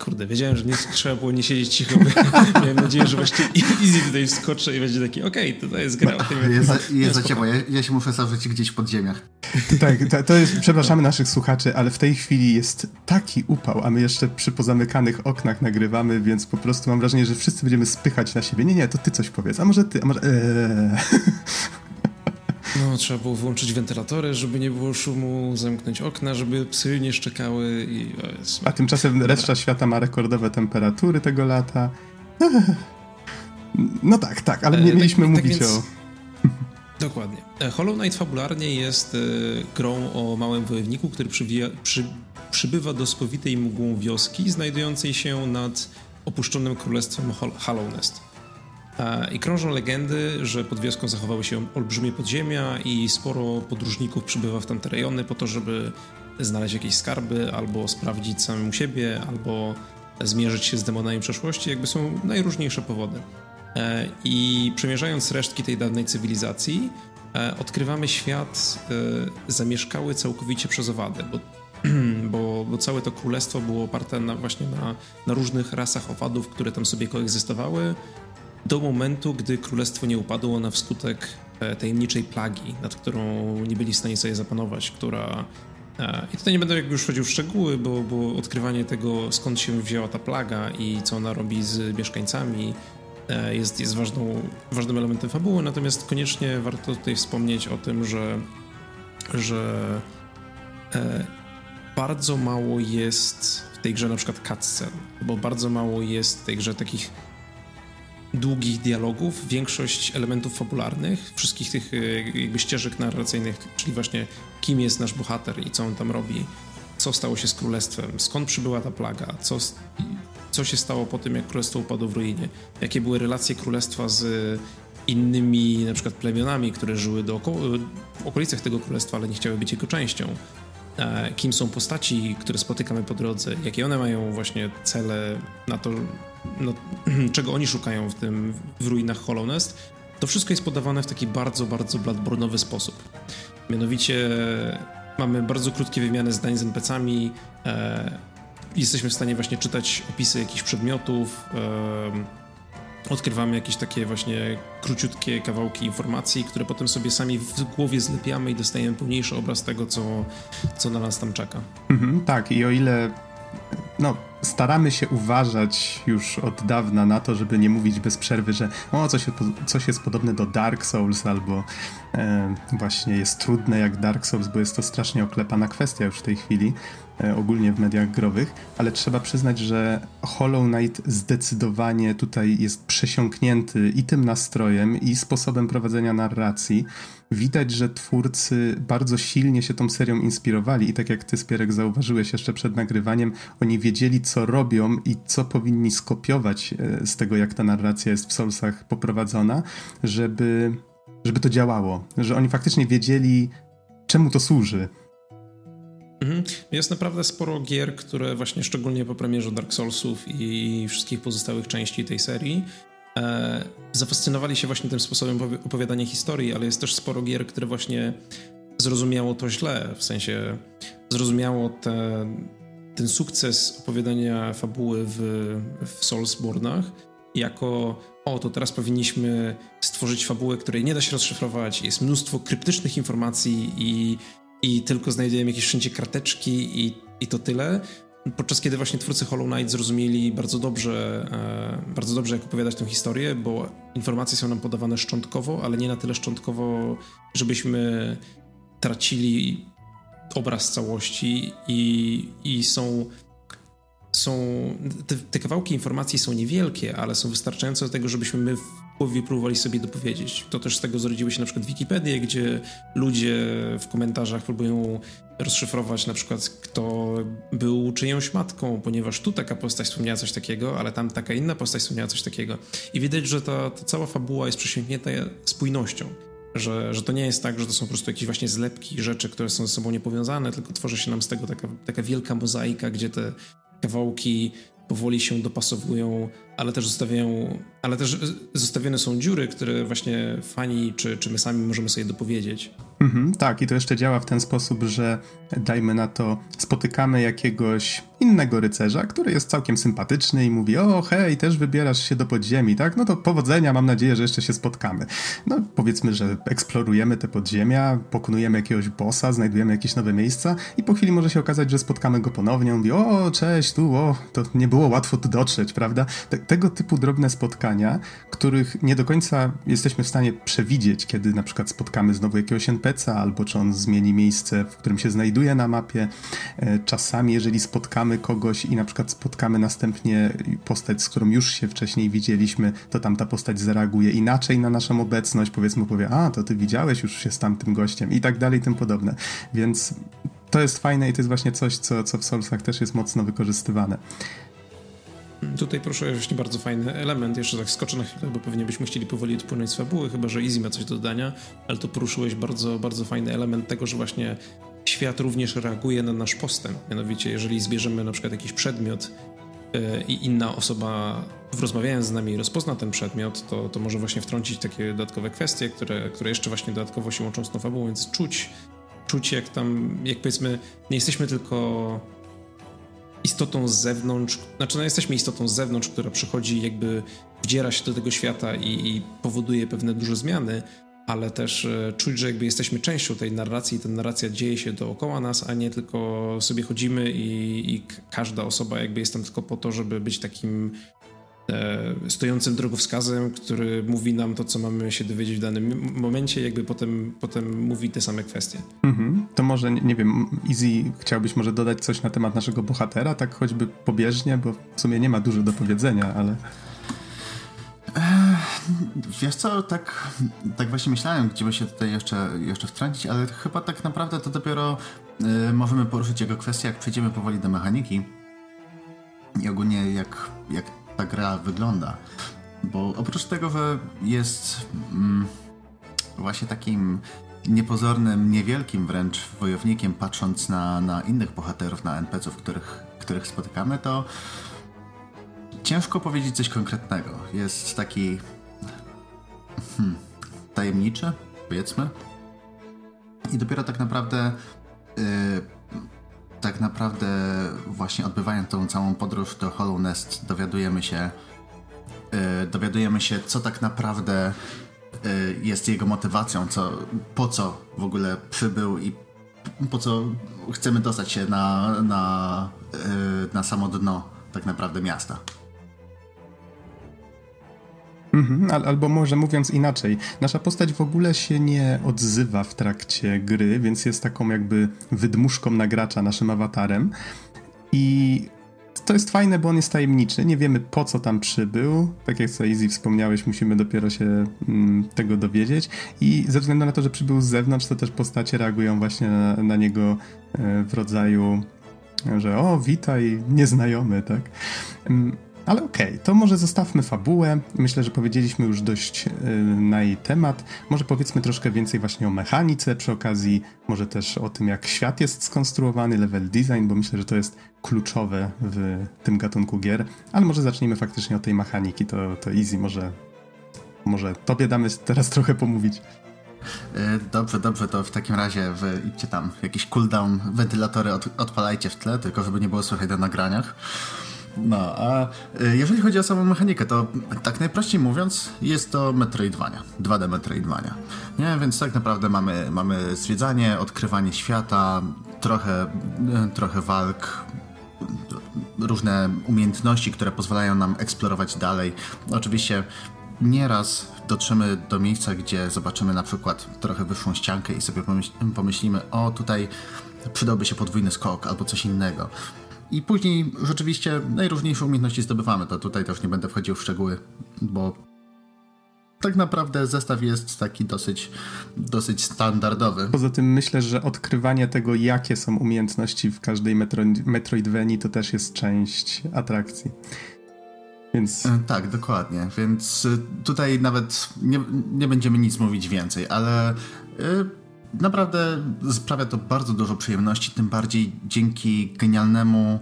Kurde, wiedziałem, że nie trzeba było nie siedzieć cicho. Miałem nadzieję, że właśnie Easy tutaj wskoczy i będzie taki, okej, okay, to jest gra. Jest, za, jest za ciepło, ja, ja, się muszę zażyć gdzieś w podziemiach. Tak, to, to jest, przepraszamy naszych słuchaczy, ale w tej chwili jest taki upał, a my jeszcze przy pozamykanych oknach nagrywamy, więc po prostu mam wrażenie, że wszyscy będziemy spychać na siebie. Nie, nie, to ty coś powiedz, a może ty, a może... Eee. No, trzeba było włączyć wentylatory, żeby nie było szumu, zamknąć okna, żeby psy nie szczekały i... A tymczasem reszta świata ma rekordowe temperatury tego lata. No tak, tak, ale nie e, mieliśmy tak, mówić tak więc... o... Dokładnie. E, Hollow Knight fabularnie jest e, grą o małym wojowniku, który przywija, przy, przybywa do spowitej mgłą wioski znajdującej się nad opuszczonym królestwem Hollow Nest. I krążą legendy, że pod wioską zachowały się olbrzymie podziemia i sporo podróżników przybywa w tamte rejony po to, żeby znaleźć jakieś skarby, albo sprawdzić samemu siebie, albo zmierzyć się z demonami przeszłości. Jakby są najróżniejsze powody. E, I przemierzając resztki tej dawnej cywilizacji, e, odkrywamy świat e, zamieszkały całkowicie przez owady, bo, bo, bo całe to królestwo było oparte na, właśnie na, na różnych rasach owadów, które tam sobie koegzystowały do momentu, gdy królestwo nie upadło na wskutek e, tajemniczej plagi, nad którą nie byli w stanie sobie zapanować, która... E, I tutaj nie będę jakby już wchodził w szczegóły, bo, bo odkrywanie tego, skąd się wzięła ta plaga i co ona robi z mieszkańcami, e, jest, jest ważną, ważnym elementem fabuły, natomiast koniecznie warto tutaj wspomnieć o tym, że, że bardzo mało jest w tej grze na przykład cutscen, bo bardzo mało jest w tej grze takich długich dialogów, większość elementów fabularnych, wszystkich tych y, jakby ścieżek narracyjnych, czyli właśnie kim jest nasz bohater i co on tam robi, co stało się z królestwem, skąd przybyła ta plaga, co, co się stało po tym, jak królestwo upadło w ruinie, jakie były relacje królestwa z innymi na przykład plemionami, które żyły do w okolicach tego królestwa, ale nie chciały być jego częścią. Kim są postaci, które spotykamy po drodze, jakie one mają właśnie cele na to, no, czego oni szukają w tym, w ruinach Hollow Nest, to wszystko jest podawane w taki bardzo, bardzo bladbornowy sposób. Mianowicie mamy bardzo krótkie wymiany zdań z NPC-ami, e, jesteśmy w stanie właśnie czytać opisy jakichś przedmiotów, e, odkrywamy jakieś takie właśnie króciutkie kawałki informacji, które potem sobie sami w głowie zlepiamy i dostajemy pełniejszy obraz tego, co, co na nas tam czeka. Mhm, tak, i o ile no, staramy się uważać już od dawna na to, żeby nie mówić bez przerwy, że o, coś, coś jest podobne do Dark Souls albo e, właśnie jest trudne jak Dark Souls, bo jest to strasznie oklepana kwestia już w tej chwili, ogólnie w mediach growych, ale trzeba przyznać, że Hollow Knight zdecydowanie tutaj jest przesiąknięty i tym nastrojem, i sposobem prowadzenia narracji. Widać, że twórcy bardzo silnie się tą serią inspirowali i tak jak ty, Spierek, zauważyłeś jeszcze przed nagrywaniem, oni wiedzieli, co robią i co powinni skopiować e, z tego, jak ta narracja jest w Soulsach poprowadzona, żeby, żeby to działało. Że oni faktycznie wiedzieli, czemu to służy. Mhm. Jest naprawdę sporo gier, które właśnie szczególnie po premierze Dark Soulsów i wszystkich pozostałych części tej serii e, zafascynowali się właśnie tym sposobem opowiadania historii, ale jest też sporo gier, które właśnie zrozumiało to źle, w sensie zrozumiało te ten sukces opowiadania fabuły w, w Soulsbornach jako o, to teraz powinniśmy stworzyć fabułę, której nie da się rozszyfrować, jest mnóstwo kryptycznych informacji i, i tylko znajdujemy jakieś wszędzie karteczki i, i to tyle. Podczas kiedy właśnie twórcy Hollow Knight zrozumieli bardzo dobrze, e, bardzo dobrze, jak opowiadać tę historię, bo informacje są nam podawane szczątkowo, ale nie na tyle szczątkowo, żebyśmy tracili obraz całości i, i są są, te, te, kawałki informacji są niewielkie, ale są wystarczające do tego, żebyśmy my w głowie próbowali sobie dopowiedzieć. To też z tego zrodziły się na przykład Wikipedie, gdzie ludzie w komentarzach próbują rozszyfrować na przykład kto był czyjąś matką, ponieważ tu taka postać wspomniała coś takiego, ale tam taka inna postać wspomniała coś takiego. I widać, że ta, ta cała fabuła jest przesiąknięta spójnością. Że, że to nie jest tak, że to są po prostu jakieś właśnie zlepki rzeczy, które są ze sobą niepowiązane, tylko tworzy się nam z tego taka, taka wielka mozaika, gdzie te kawałki powoli się dopasowują, ale też zostawiają, ale też zostawione są dziury, które właśnie fani czy, czy my sami możemy sobie dopowiedzieć. Mhm, tak, i to jeszcze działa w ten sposób, że dajmy na to, spotykamy jakiegoś innego rycerza, który jest całkiem sympatyczny i mówi: O, hej, też wybierasz się do podziemi, tak? No to powodzenia, mam nadzieję, że jeszcze się spotkamy. No, powiedzmy, że eksplorujemy te podziemia, pokonujemy jakiegoś bossa, znajdujemy jakieś nowe miejsca i po chwili może się okazać, że spotkamy go ponownie. On mówi: O, cześć, tu, o, to nie było łatwo tu dotrzeć, prawda? Te, tego typu drobne spotkania, których nie do końca jesteśmy w stanie przewidzieć, kiedy na przykład spotkamy znowu jakiegoś NPC'a, albo czy on zmieni miejsce, w którym się znajduje na mapie. E, czasami, jeżeli spotkamy kogoś i na przykład spotkamy następnie postać, z którą już się wcześniej widzieliśmy, to tamta postać zareaguje inaczej na naszą obecność, powiedzmy powie, a to ty widziałeś już się z tamtym gościem i tak dalej, i tym podobne. Więc to jest fajne i to jest właśnie coś, co, co w Soulsach też jest mocno wykorzystywane. Tutaj proszę właśnie bardzo fajny element. Jeszcze tak skoczę na chwilę, bo pewnie byśmy chcieli powoli odpłynąć z fabuły, chyba że Easy ma coś do dodania, ale to poruszyłeś bardzo, bardzo fajny element tego, że właśnie świat również reaguje na nasz postęp. Mianowicie, jeżeli zbierzemy na przykład jakiś przedmiot yy, i inna osoba rozmawiając z nami rozpozna ten przedmiot, to, to może właśnie wtrącić takie dodatkowe kwestie, które, które jeszcze właśnie dodatkowo się łączą z tą fabułą, więc czuć, czuć jak tam, jak powiedzmy, nie jesteśmy tylko istotą z zewnątrz, znaczy no jesteśmy istotą z zewnątrz, która przychodzi jakby wdziera się do tego świata i, i powoduje pewne duże zmiany, ale też e, czuć, że jakby jesteśmy częścią tej narracji i ta narracja dzieje się dookoła nas, a nie tylko sobie chodzimy i, i każda osoba jakby jest tam tylko po to, żeby być takim stojącym drogowskazem, który mówi nam to, co mamy się dowiedzieć w danym momencie, jakby potem, potem mówi te same kwestie. Mhm. To może, nie wiem, Easy, chciałbyś może dodać coś na temat naszego bohatera, tak choćby pobieżnie, bo w sumie nie ma dużo do powiedzenia, ale... Wiesz co, tak, tak właśnie myślałem, gdzie by się tutaj jeszcze, jeszcze wtrącić, ale chyba tak naprawdę to dopiero y, możemy poruszyć jego kwestię, jak przejdziemy powoli do mechaniki i ogólnie jak, jak ta gra wygląda. Bo oprócz tego, że jest mm, właśnie takim niepozornym, niewielkim wręcz wojownikiem, patrząc na, na innych bohaterów, na NPC-ów, których, których spotykamy, to ciężko powiedzieć coś konkretnego. Jest taki hmm, tajemniczy, powiedzmy. I dopiero tak naprawdę yy, tak naprawdę właśnie odbywając tą całą podróż do Hollow Nest dowiadujemy się yy, dowiadujemy się, co tak naprawdę yy, jest jego motywacją, co, po co w ogóle przybył i po co chcemy dostać się na, na, yy, na samo dno tak naprawdę miasta. Mhm, albo może mówiąc inaczej, nasza postać w ogóle się nie odzywa w trakcie gry, więc jest taką jakby wydmuszką na gracza, naszym awatarem. I to jest fajne, bo on jest tajemniczy. Nie wiemy po co tam przybył. Tak jak co Easy wspomniałeś, musimy dopiero się mm, tego dowiedzieć. I ze względu na to, że przybył z zewnątrz, to też postacie reagują właśnie na, na niego e, w rodzaju, że o, witaj, nieznajomy, tak. Ale okej, okay, to może zostawmy fabułę. Myślę, że powiedzieliśmy już dość yy, na jej temat. Może powiedzmy troszkę więcej właśnie o mechanice, przy okazji może też o tym, jak świat jest skonstruowany, level design, bo myślę, że to jest kluczowe w tym gatunku gier. Ale może zacznijmy faktycznie od tej mechaniki, to, to easy, może, może tobie damy teraz trochę pomówić. E, dobrze, dobrze, to w takim razie wy idźcie tam, jakiś cooldown, wentylatory od, odpalajcie w tle, tylko żeby nie było słychać na nagraniach. No, a y, jeżeli chodzi o samą mechanikę, to tak najprościej mówiąc, jest to Metroidvania, 2D Metroidvania. Nie, więc tak naprawdę mamy, mamy zwiedzanie, odkrywanie świata, trochę, y, trochę walk, różne umiejętności, które pozwalają nam eksplorować dalej. Oczywiście nieraz dotrzemy do miejsca, gdzie zobaczymy na przykład trochę wyższą ściankę i sobie pomyślimy, o tutaj przydałby się podwójny skok albo coś innego. I później rzeczywiście najróżniejsze umiejętności zdobywamy. To tutaj też nie będę wchodził w szczegóły, bo tak naprawdę zestaw jest taki dosyć, dosyć standardowy. Poza tym myślę, że odkrywanie tego, jakie są umiejętności w każdej Metro Metroidvanii, to też jest część atrakcji. Więc... E, tak, dokładnie. Więc e, tutaj nawet nie, nie będziemy nic mówić więcej, ale. Yy, naprawdę sprawia to bardzo dużo przyjemności, tym bardziej dzięki genialnemu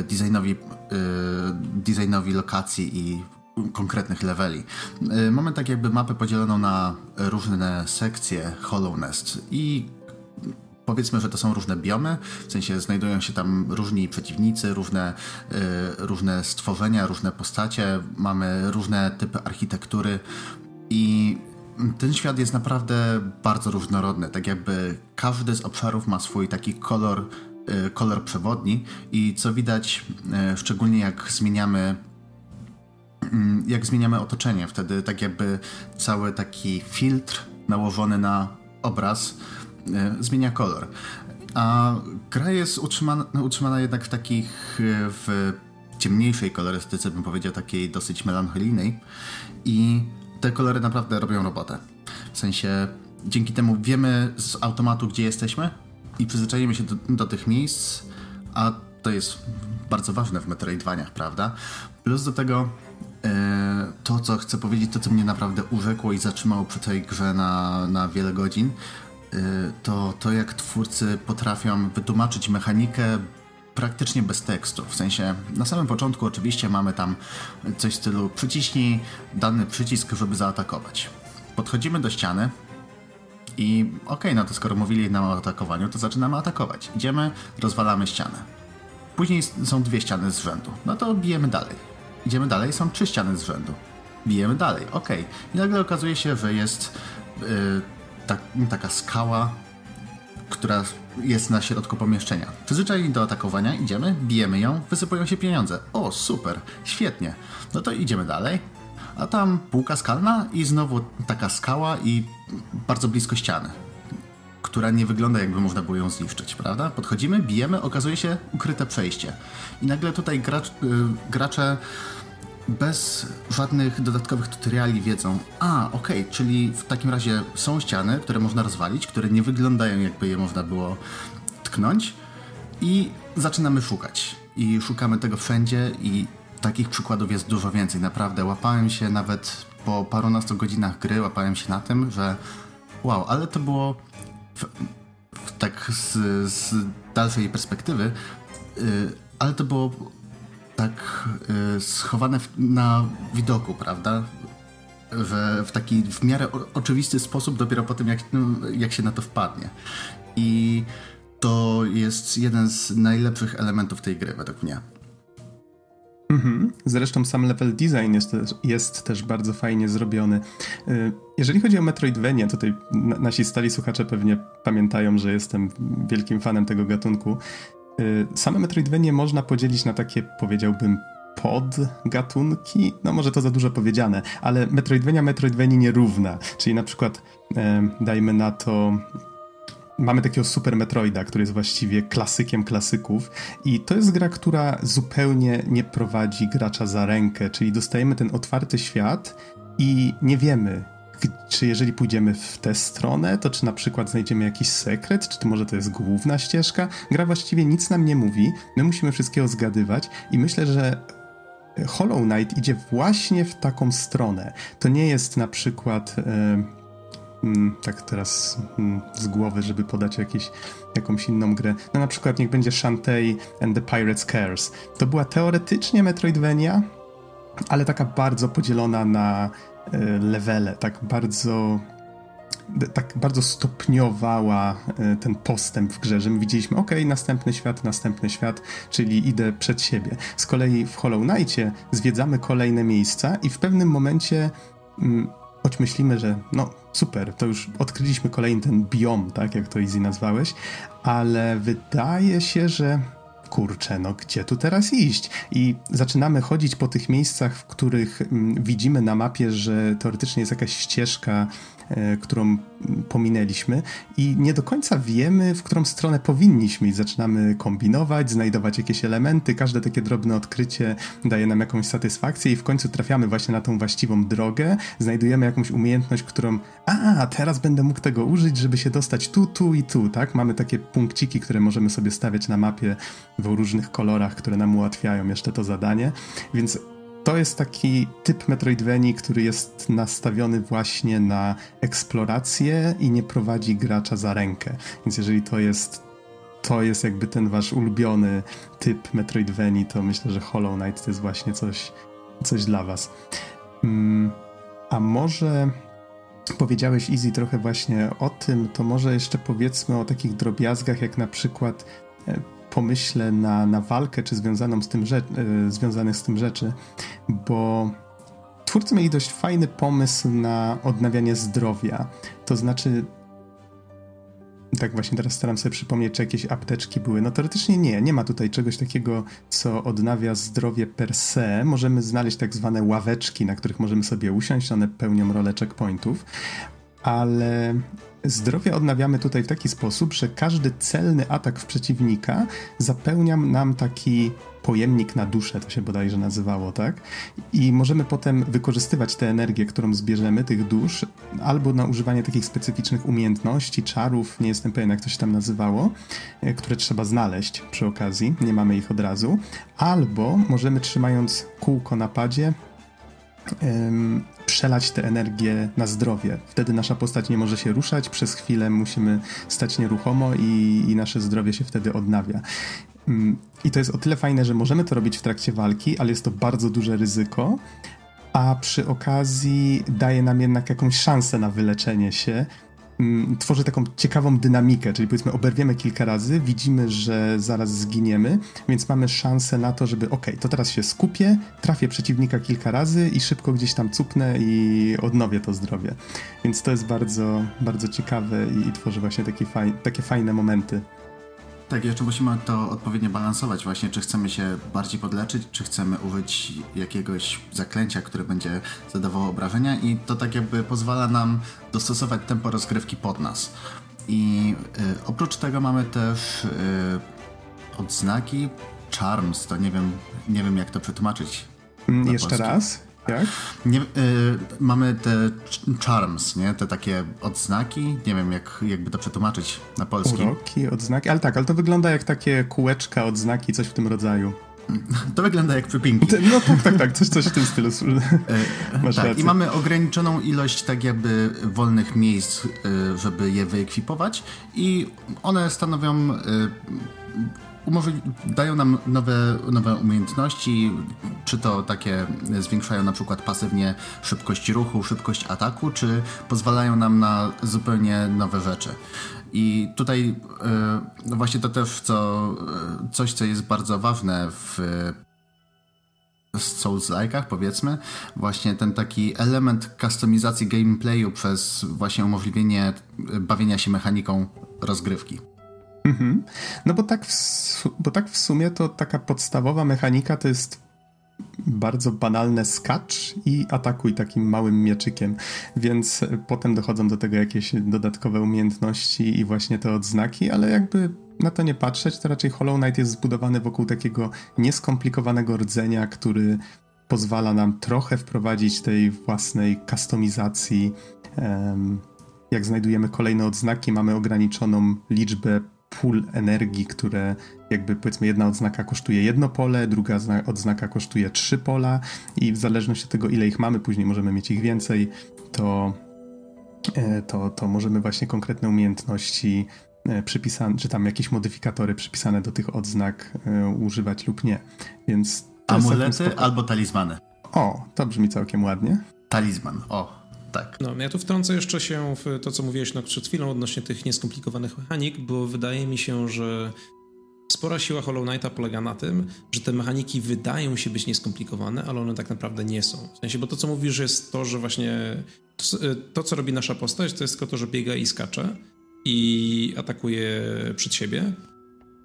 y, designowi, y, designowi lokacji i konkretnych leveli. Y, mamy tak jakby mapę podzieloną na różne sekcje Hollow Nest i powiedzmy, że to są różne biomy, w sensie znajdują się tam różni przeciwnicy, różne, y, różne stworzenia, różne postacie, mamy różne typy architektury i ten świat jest naprawdę bardzo różnorodny. Tak jakby każdy z obszarów ma swój taki kolor, y, kolor przewodni i co widać, y, szczególnie jak zmieniamy mm, jak zmieniamy otoczenie, wtedy tak jakby cały taki filtr nałożony na obraz y, zmienia kolor. A gra jest utrzymana, utrzymana jednak w takich w ciemniejszej kolorystyce, bym powiedział, takiej dosyć melancholijnej i te kolory naprawdę robią robotę. W sensie dzięki temu wiemy z automatu, gdzie jesteśmy i przyzwyczajimy się do, do tych miejsc, a to jest bardzo ważne w Metroidvaniach, prawda? Plus do tego e, to, co chcę powiedzieć, to, co mnie naprawdę urzekło i zatrzymało przy tej grze na, na wiele godzin, e, to to, jak twórcy potrafią wytłumaczyć mechanikę praktycznie bez tekstu. W sensie na samym początku oczywiście mamy tam coś w stylu przyciśnij dany przycisk, żeby zaatakować. Podchodzimy do ściany i okej, okay, no to skoro mówili nam o atakowaniu, to zaczynamy atakować. Idziemy, rozwalamy ścianę. Później są dwie ściany z rzędu. No to bijemy dalej. Idziemy dalej, są trzy ściany z rzędu. Bijemy dalej, okej. Okay. I nagle okazuje się, że jest yy, tak, taka skała, która jest na środku pomieszczenia. Przyzwyczajeni do atakowania, idziemy, bijemy ją, wysypują się pieniądze. O, super, świetnie. No to idziemy dalej. A tam półka skalna i znowu taka skała i bardzo blisko ściany, która nie wygląda jakby można było ją zniszczyć, prawda? Podchodzimy, bijemy, okazuje się ukryte przejście. I nagle tutaj gracz, yy, gracze bez żadnych dodatkowych tutoriali wiedzą, a okej, okay, czyli w takim razie są ściany, które można rozwalić, które nie wyglądają jakby je można było tknąć i zaczynamy szukać. I szukamy tego wszędzie i takich przykładów jest dużo więcej. Naprawdę łapałem się nawet po parunastu godzinach gry, łapałem się na tym, że wow, ale to było w, w, tak z, z, dalszej perspektywy, yy, ale to było tak y, schowane w, na widoku, prawda? W, w taki w miarę o, oczywisty sposób, dopiero po tym, jak, no, jak się na to wpadnie. I to jest jeden z najlepszych elementów tej gry, według mnie. Mhm. Zresztą sam level design jest jest też bardzo fajnie zrobiony. Y, jeżeli chodzi o Metroidvania, tutaj nasi stali słuchacze pewnie pamiętają, że jestem wielkim fanem tego gatunku. Y, same Metroidvanie można podzielić na takie, powiedziałbym, podgatunki, no może to za dużo powiedziane, ale Metroidvania Metroidvanii nierówna, czyli na przykład e, dajmy na to mamy takiego Super Metroida, który jest właściwie klasykiem klasyków i to jest gra, która zupełnie nie prowadzi gracza za rękę, czyli dostajemy ten otwarty świat i nie wiemy, czy jeżeli pójdziemy w tę stronę, to czy na przykład znajdziemy jakiś sekret, czy to może to jest główna ścieżka. Gra właściwie nic nam nie mówi, my musimy wszystkiego zgadywać i myślę, że Hollow Knight idzie właśnie w taką stronę. To nie jest na przykład... Yy, tak teraz mm, z głowy, żeby podać jakieś, jakąś inną grę. No na przykład niech będzie Shantae and the Pirate's Curse. To była teoretycznie Metroidvania, ale taka bardzo podzielona na levele, tak bardzo tak bardzo stopniowała e, ten postęp w grze, że my widzieliśmy, ok, następny świat, następny świat, czyli idę przed siebie. Z kolei w Hollow Knightie zwiedzamy kolejne miejsca i w pewnym momencie mm, choć myślimy, że no super, to już odkryliśmy kolejny ten biom, tak jak to Easy nazwałeś, ale wydaje się, że kurczę, no gdzie tu teraz iść? I zaczynamy chodzić po tych miejscach, w których mm, widzimy na mapie, że teoretycznie jest jakaś ścieżka E, którą pominęliśmy i nie do końca wiemy, w którą stronę powinniśmy i zaczynamy kombinować, znajdować jakieś elementy, każde takie drobne odkrycie daje nam jakąś satysfakcję i w końcu trafiamy właśnie na tą właściwą drogę, znajdujemy jakąś umiejętność, którą a, teraz będę mógł tego użyć, żeby się dostać tu, tu i tu, tak? Mamy takie punkciki, które możemy sobie stawiać na mapie w różnych kolorach, które nam ułatwiają jeszcze to zadanie, więc to jest taki typ Metroidvanii, który jest nastawiony właśnie na eksplorację i nie prowadzi gracza za rękę. Więc jeżeli to jest to jest jakby ten wasz ulubiony typ Metroidvanii, to myślę, że Hollow Knight to jest właśnie coś, coś dla was. Mm, a może powiedziałeś Easy trochę właśnie o tym, to może jeszcze powiedzmy o takich drobiazgach, jak na przykład e, pomyśle na, na walkę, czy związaną z tym rzecz, e, związanych z tym rzeczy, bo twórcy mieli dość fajny pomysł na odnawianie zdrowia. To znaczy, tak właśnie teraz staram sobie przypomnieć, czy jakieś apteczki były. No teoretycznie nie, nie ma tutaj czegoś takiego, co odnawia zdrowie per se. Możemy znaleźć tak zwane ławeczki, na których możemy sobie usiąść, one pełnią rolę checkpointów, ale Zdrowie odnawiamy tutaj w taki sposób, że każdy celny atak w przeciwnika zapełnia nam taki pojemnik na duszę, to się bodajże nazywało, tak? I możemy potem wykorzystywać tę energię, którą zbierzemy, tych dusz, albo na używanie takich specyficznych umiejętności, czarów, nie jestem pewien, jak to się tam nazywało, e, które trzeba znaleźć przy okazji, nie mamy ich od razu, albo możemy trzymając kółko na padzie przelać tę energię na zdrowie. Wtedy nasza postać nie może się ruszać, przez chwilę musimy stać nieruchomo i, i nasze zdrowie się wtedy odnawia. I to jest o tyle fajne, że możemy to robić w trakcie walki, ale jest to bardzo duże ryzyko, a przy okazji daje nam jednak jakąś szansę na wyleczenie się, Mm, tworzy taką ciekawą dynamikę, czyli powiedzmy oberwiemy kilka razy, widzimy, że zaraz zginiemy, więc mamy szansę na to, żeby ok, to teraz się skupię, trafię przeciwnika kilka razy i szybko gdzieś tam cupnę i odnowię to zdrowie. Więc to jest bardzo, bardzo ciekawe i, i tworzy właśnie faj, takie fajne momenty. Tak, jeszcze musimy to odpowiednio balansować właśnie, czy chcemy się bardziej podleczyć, czy chcemy użyć jakiegoś zaklęcia, które będzie zadawało obrażenia i to tak jakby pozwala nam dostosować tempo rozgrywki pod nas. I y, oprócz tego mamy też y, odznaki Charms, to nie wiem, nie wiem jak to przetłumaczyć. Mm, jeszcze polski. raz? Jak? Nie, y, mamy te charms, nie? Te takie odznaki. Nie wiem, jak, jakby to przetłumaczyć na polski. Uroki, odznaki. Ale tak, ale to wygląda jak takie kółeczka, odznaki, coś w tym rodzaju. To wygląda jak przypinki. No tak, tak, tak, coś, coś w tym stylu. E, Masz tak, rację. i mamy ograniczoną ilość tak jakby wolnych miejsc, e, żeby je wyekwipować i one stanowią e, dają nam nowe, nowe umiejętności, czy to takie zwiększają na przykład pasywnie szybkość ruchu, szybkość ataku, czy pozwalają nam na zupełnie nowe rzeczy. I tutaj no właśnie to też co, e, coś, co jest bardzo ważne w Souls-like'ach, powiedzmy, właśnie ten taki element kustomizacji gameplayu przez właśnie umożliwienie bawienia się mechaniką rozgrywki. Mhm. No bo tak, w, bo tak w sumie to taka podstawowa mechanika to jest bardzo banalne skacz i atakuj takim małym mieczykiem, więc potem dochodzą do tego jakieś dodatkowe umiejętności i właśnie te odznaki, ale jakby na to nie patrzeć, to raczej Hollow Knight jest zbudowany wokół takiego nieskomplikowanego rdzenia, który pozwala nam trochę wprowadzić tej własnej kustomizacji. Jak znajdujemy kolejne odznaki, mamy ograniczoną liczbę pól energii, które jakby powiedzmy jedna odznaka kosztuje jedno pole, druga odznaka kosztuje trzy pola i w zależności od tego ile ich mamy, później możemy mieć ich więcej, to, e, to, to możemy właśnie konkretne umiejętności e, przypisane, czy tam jakieś modyfikatory przypisane do tych odznak e, używać lub nie. Więc Amulety albo talizmany. O, to brzmi całkiem ładnie. Talizman, o tak. No, ja tu wtrącę jeszcze się w to, co mówiłeś no, przed chwilą odnośnie tych nieskomplikowanych mechanik, bo wydaje mi się, że spora siła Hollow Knighta polega na tym, że te mechaniki wydają się być nieskomplikowane, ale one tak naprawdę nie są. W sensie, bo to, co mówisz, jest to, że właśnie to, to co robi nasza postać, to jest tylko to, że biega i skacze i atakuje przed siebie,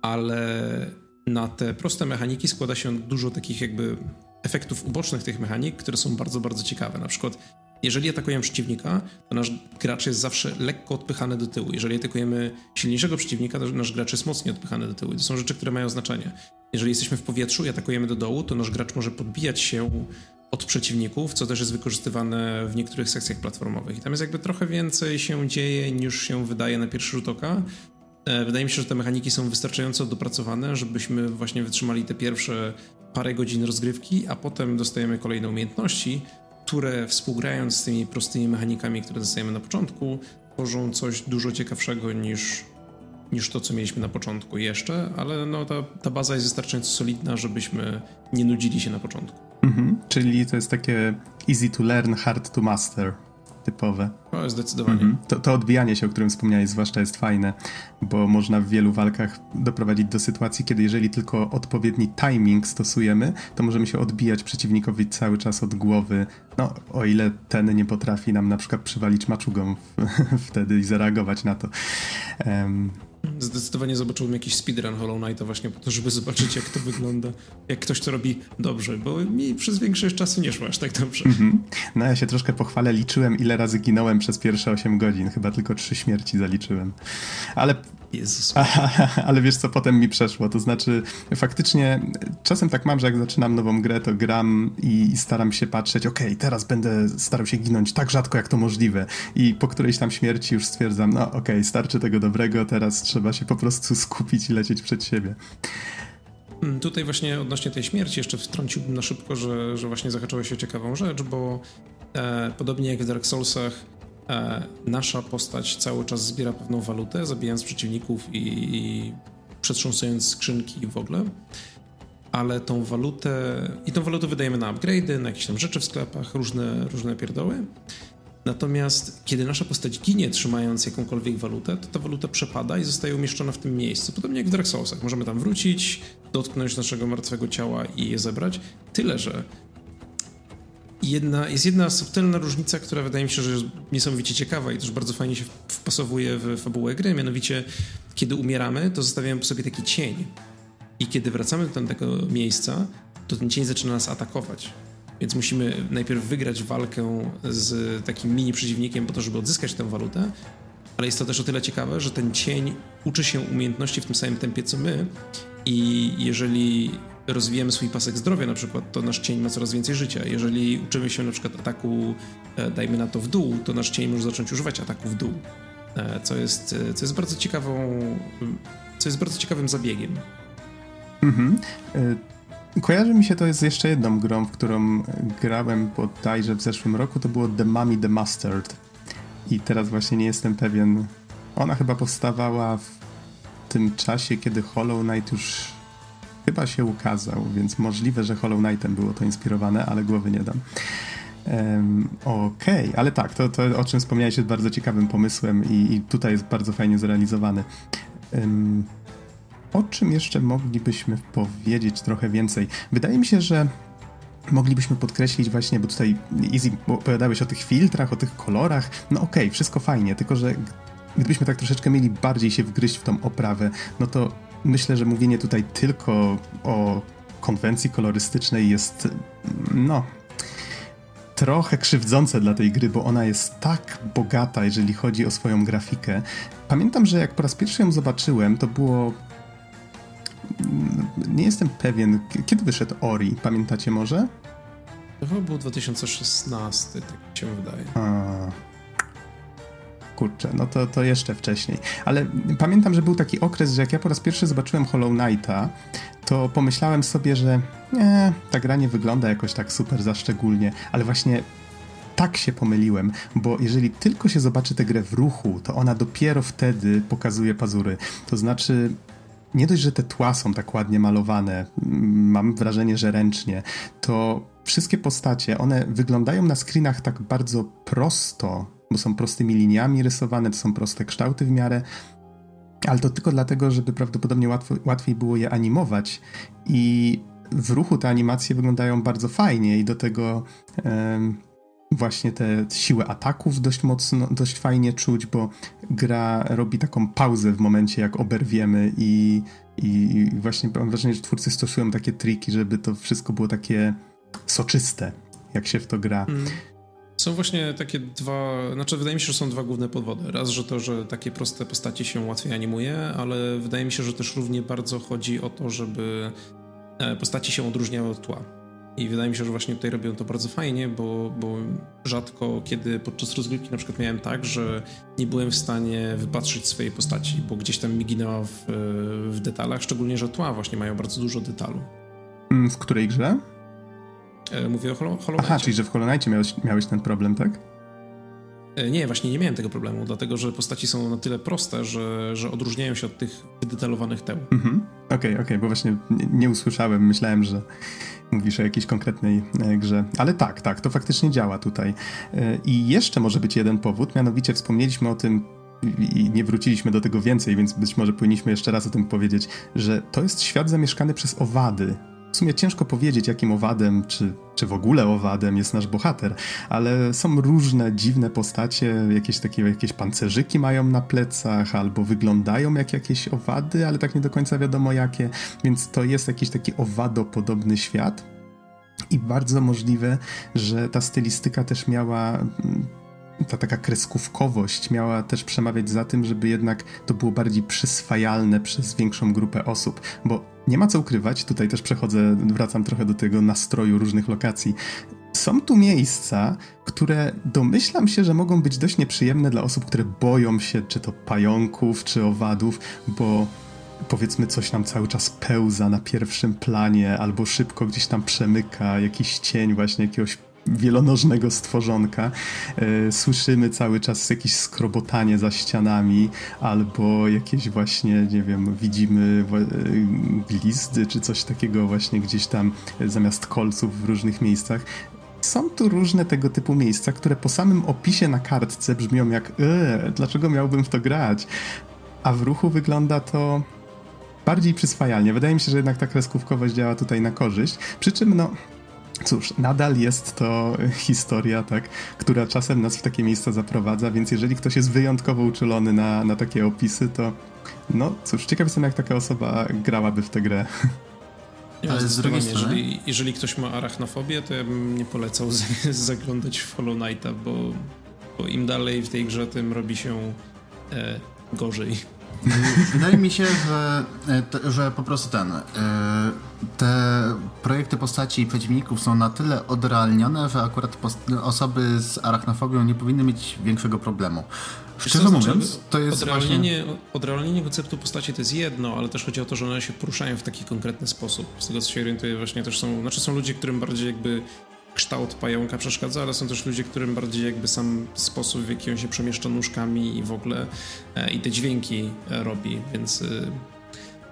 ale na te proste mechaniki składa się dużo takich jakby efektów ubocznych tych mechanik, które są bardzo, bardzo ciekawe. Na przykład jeżeli atakujemy przeciwnika, to nasz gracz jest zawsze lekko odpychany do tyłu. Jeżeli atakujemy silniejszego przeciwnika, to nasz gracz jest mocniej odpychany do tyłu. To są rzeczy, które mają znaczenie. Jeżeli jesteśmy w powietrzu i atakujemy do dołu, to nasz gracz może podbijać się od przeciwników, co też jest wykorzystywane w niektórych sekcjach platformowych. I tam jest jakby trochę więcej się dzieje niż się wydaje na pierwszy rzut oka. E, wydaje mi się, że te mechaniki są wystarczająco dopracowane, żebyśmy właśnie wytrzymali te pierwsze parę godzin rozgrywki, a potem dostajemy kolejne umiejętności, które współgrając z tymi prostymi mechanikami, które dostajemy na początku, tworzą coś dużo ciekawszego niż, niż to, co mieliśmy na początku jeszcze, ale no, ta, ta baza jest wystarczająco solidna, żebyśmy nie nudzili się na początku. Mhm, czyli to jest takie easy to learn, hard to master typowe. O, zdecydowanie. Mhm. To, to odbijanie się, o którym wspomniałeś, zwłaszcza jest fajne, bo można w wielu walkach doprowadzić do sytuacji, kiedy jeżeli tylko odpowiedni timing stosujemy, to możemy się odbijać przeciwnikowi cały czas od głowy. No, o ile ten nie potrafi nam na przykład przywalić maczugą wtedy i zareagować na to. Um, Zdecydowanie zobaczyłbym jakiś speedrun Hollow Knighta właśnie po to, żeby zobaczyć jak to wygląda, jak ktoś to robi dobrze, bo mi przez większość czasu nie szło aż tak dobrze. Mm -hmm. No ja się troszkę pochwalę, liczyłem ile razy ginąłem przez pierwsze 8 godzin, chyba tylko trzy śmierci zaliczyłem. Ale Jezus. Ale wiesz co, potem mi przeszło, to znaczy faktycznie czasem tak mam, że jak zaczynam nową grę, to gram i staram się patrzeć, okej, okay, teraz będę starał się ginąć tak rzadko, jak to możliwe i po którejś tam śmierci już stwierdzam, no okej, okay, starczy tego dobrego, teraz trzeba się po prostu skupić i lecieć przed siebie. Hmm, tutaj właśnie odnośnie tej śmierci jeszcze wtrąciłbym na szybko, że, że właśnie zahaczyłeś o ciekawą rzecz, bo e, podobnie jak w Dark Soulsach nasza postać cały czas zbiera pewną walutę, zabijając przeciwników i, i przetrząsając skrzynki w ogóle. Ale tą walutę. I tą walutę wydajemy na upgrade'y, na jakieś tam rzeczy w sklepach, różne, różne pierdoły. Natomiast kiedy nasza postać ginie, trzymając jakąkolwiek walutę, to ta waluta przepada i zostaje umieszczona w tym miejscu. Podobnie jak w Dark Soulsach. Możemy tam wrócić, dotknąć naszego martwego ciała i je zebrać. Tyle, że jedna, jest jedna subtelna różnica, która wydaje mi się, że jest niesamowicie ciekawa i też bardzo fajnie się wpasowuje w fabułę gry. Mianowicie, kiedy umieramy, to zostawiamy po sobie taki cień. I kiedy wracamy do tamtego miejsca, to ten cień zaczyna nas atakować. Więc musimy najpierw wygrać walkę z takim mini przeciwnikiem po to, żeby odzyskać tę walutę. Ale jest to też o tyle ciekawe, że ten cień uczy się umiejętności w tym samym tempie co my. I jeżeli rozwijamy swój pasek zdrowia na przykład, to nasz cień ma coraz więcej życia. Jeżeli uczymy się na przykład ataku, e, dajmy na to w dół, to nasz cień może zacząć używać ataku w dół, e, co jest, e, co jest bardzo ciekawą, co jest bardzo ciekawym zabiegiem. Mhm. Kojarzy mi się to z jeszcze jedną grą, w którą grałem bodajże w zeszłym roku, to było The Mummy The Mustard. I teraz właśnie nie jestem pewien. Ona chyba powstawała w tym czasie, kiedy Hollow Knight już chyba się ukazał, więc możliwe, że Hollow Knightem było to inspirowane, ale głowy nie dam. Um, Okej, okay. ale tak, to, to o czym wspomniałeś jest bardzo ciekawym pomysłem i, i tutaj jest bardzo fajnie zrealizowany. Um, o czym jeszcze moglibyśmy powiedzieć trochę więcej? Wydaje mi się, że moglibyśmy podkreślić właśnie, bo tutaj Easy opowiadałeś o tych filtrach, o tych kolorach. No okej, okay, wszystko fajnie, tylko że gdybyśmy tak troszeczkę mieli bardziej się wgryźć w tą oprawę, no to myślę, że mówienie tutaj tylko o konwencji kolorystycznej jest, no, trochę krzywdzące dla tej gry, bo ona jest tak bogata, jeżeli chodzi o swoją grafikę. Pamiętam, że jak po raz pierwszy ją zobaczyłem, to było. Nie jestem pewien, kiedy wyszedł Ori, pamiętacie może? To chyba był 2016, tak mi się wydaje. A, kurczę, no to, to jeszcze wcześniej. Ale pamiętam, że był taki okres, że jak ja po raz pierwszy zobaczyłem Hollow Knighta, to pomyślałem sobie, że nie, ta gra nie wygląda jakoś tak super za szczególnie, ale właśnie tak się pomyliłem, bo jeżeli tylko się zobaczy tę grę w ruchu, to ona dopiero wtedy pokazuje pazury. To znaczy, nie dość, że te tła są tak ładnie malowane, mam wrażenie, że ręcznie, to wszystkie postacie, one wyglądają na screenach tak bardzo prosto, bo są prostymi liniami rysowane, to są proste kształty w miarę, ale to tylko dlatego, żeby prawdopodobnie łatwo, łatwiej było je animować. I w ruchu te animacje wyglądają bardzo fajnie i do tego um, właśnie te siłę ataków dość mocno, dość fajnie czuć, bo gra robi taką pauzę w momencie, jak oberwiemy i, i właśnie mam wrażenie, że twórcy stosują takie triki, żeby to wszystko było takie soczyste, jak się w to gra. Mm. Są właśnie takie dwa, znaczy wydaje mi się, że są dwa główne powody. Raz, że to, że takie proste postacie się łatwiej animuje, ale wydaje mi się, że też równie bardzo chodzi o to, żeby e, postaci się odróżniały od tła. I wydaje mi się, że właśnie tutaj robią to bardzo fajnie, bo, bo rzadko kiedy podczas rozgrywki na przykład miałem tak, że nie byłem w stanie wypatrzyć swojej postaci, bo gdzieś tam miginęła w, w detalach, szczególnie, że tła właśnie mają bardzo dużo detalu. Mm, w której grze? E, mówię o Hollow, Hollow Aha, czyli że w Hollow Knightie miałeś, miałeś ten problem, tak? E, nie, właśnie nie miałem tego problemu, dlatego że postaci są na tyle proste, że, że odróżniają się od tych wydetalowanych teł. Mhm. Okej, okay, okej, okay, bo właśnie nie, usłyszałem, myślałem, że mówisz o jakiejś konkretnej e, grze. Ale tak, tak, to faktycznie działa tutaj. I jeszcze może być jeden powód, mianowicie wspomnieliśmy o tym i nie wróciliśmy do tego więcej, więc być może powinniśmy jeszcze raz o tym powiedzieć, że to jest świat zamieszkany przez owady. W sumie ciężko powiedzieć, jakim owadem, czy, czy w ogóle owadem jest nasz bohater, ale są różne dziwne postacie, jakieś takie jakieś pancerzyki mają na plecach, albo wyglądają jak jakieś owady, ale tak nie do końca wiadomo jakie, więc to jest jakiś taki owadopodobny świat. I bardzo możliwe, że ta stylistyka też miała mm, ta taka kreskówkowość miała też przemawiać za tym, żeby jednak to było bardziej przyswajalne przez większą grupę osób, bo nie ma co ukrywać, tutaj też przechodzę, wracam trochę do tego nastroju różnych lokacji. Są tu miejsca, które domyślam się, że mogą być dość nieprzyjemne dla osób, które boją się czy to pająków, czy owadów, bo powiedzmy coś nam cały czas pełza na pierwszym planie, albo szybko gdzieś tam przemyka jakiś cień właśnie jakiegoś wielonożnego stworzonka. E, słyszymy cały czas jakieś skrobotanie za ścianami, albo jakieś właśnie, nie wiem, widzimy e, glizdy, czy coś takiego właśnie gdzieś tam e, zamiast kolców w różnych miejscach. Są tu różne tego typu miejsca, które po samym opisie na kartce brzmią jak dlaczego miałbym w to grać? A w ruchu wygląda to bardziej przyswajalnie. Wydaje mi się, że jednak ta kreskówkowość działa tutaj na korzyść. Przy czym, no, Cóż, nadal jest to historia, tak, która czasem nas w takie miejsca zaprowadza, więc jeżeli ktoś jest wyjątkowo uczulony na, na takie opisy, to no cóż, ciekaw jestem, jak taka osoba grałaby w tę grę. Ale z drugiej strony... Jeżeli, jeżeli ktoś ma arachnofobię, to ja bym nie polecał zaglądać w Hollow Knighta, bo, bo im dalej w tej grze, tym robi się e, gorzej. Wydaje mi się, że, e, że po prostu ten, e, te projekty postaci i przeciwników są na tyle odrealnione, że akurat osoby z arachnofobią nie powinny mieć większego problemu. Szczerze mówiąc, to jest odrealnienie, właśnie... odrealnienie konceptu postaci to jest jedno, ale też chodzi o to, że one się poruszają w taki konkretny sposób. Z tego co się orientuję, właśnie też są, znaczy są ludzie, którym bardziej jakby kształt pająka przeszkadza, ale są też ludzie, którym bardziej jakby sam sposób, w jaki on się przemieszcza nóżkami i w ogóle e, i te dźwięki e, robi, więc e,